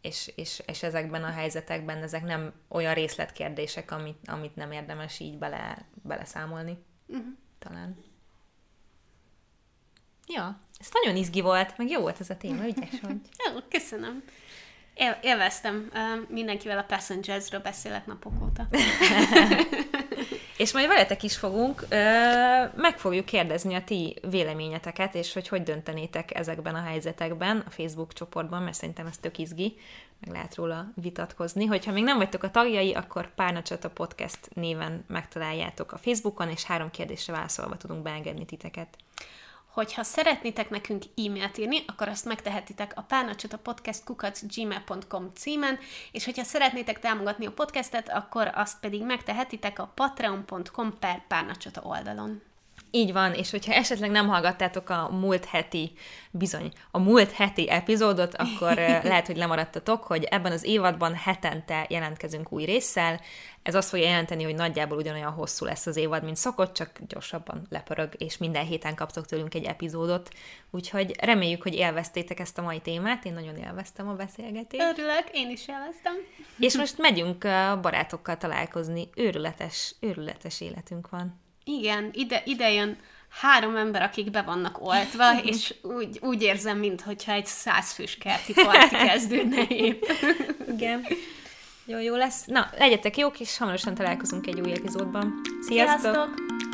[SPEAKER 2] És, és, és ezekben a helyzetekben ezek nem olyan részletkérdések, amit, amit nem érdemes így bele, beleszámolni. Uh-huh. Talán. Ja, ez nagyon izgi volt, meg jó volt ez a téma, ügyes vagy.
[SPEAKER 1] jó, köszönöm. Él, élveztem. Mindenkivel a Passengers-ről beszélek napok óta.
[SPEAKER 2] és majd veletek is fogunk, meg fogjuk kérdezni a ti véleményeteket, és hogy hogy döntenétek ezekben a helyzetekben a Facebook csoportban, mert szerintem ez tök izgi, meg lehet róla vitatkozni. Hogyha még nem vagytok a tagjai, akkor Párnacsata Podcast néven megtaláljátok a Facebookon, és három kérdésre válaszolva tudunk beengedni titeket
[SPEAKER 1] hogyha szeretnétek nekünk e-mailt írni, akkor azt megtehetitek a párnacsot a podcastkukac.gmail.com címen, és hogyha szeretnétek támogatni a podcastet, akkor azt pedig megtehetitek a patreon.com per párnacsota oldalon.
[SPEAKER 2] Így van, és hogyha esetleg nem hallgattátok a múlt heti, bizony, a múlt heti epizódot, akkor lehet, hogy lemaradtatok, hogy ebben az évadban hetente jelentkezünk új résszel. Ez azt fogja jelenteni, hogy nagyjából ugyanolyan hosszú lesz az évad, mint szokott, csak gyorsabban lepörög, és minden héten kaptok tőlünk egy epizódot. Úgyhogy reméljük, hogy élveztétek ezt a mai témát, én nagyon élveztem a beszélgetést.
[SPEAKER 1] Örülök, én is élveztem.
[SPEAKER 2] És most megyünk barátokkal találkozni, őrületes, őrületes életünk van.
[SPEAKER 1] Igen, ide, ide jön három ember, akik be vannak oltva, és úgy, úgy érzem, mintha egy százfős kerti parti kezdődne épp.
[SPEAKER 2] Igen. Jó, jó lesz. Na, legyetek jók, és hamarosan találkozunk egy új epizódban. Sziasztok! Sziasztok!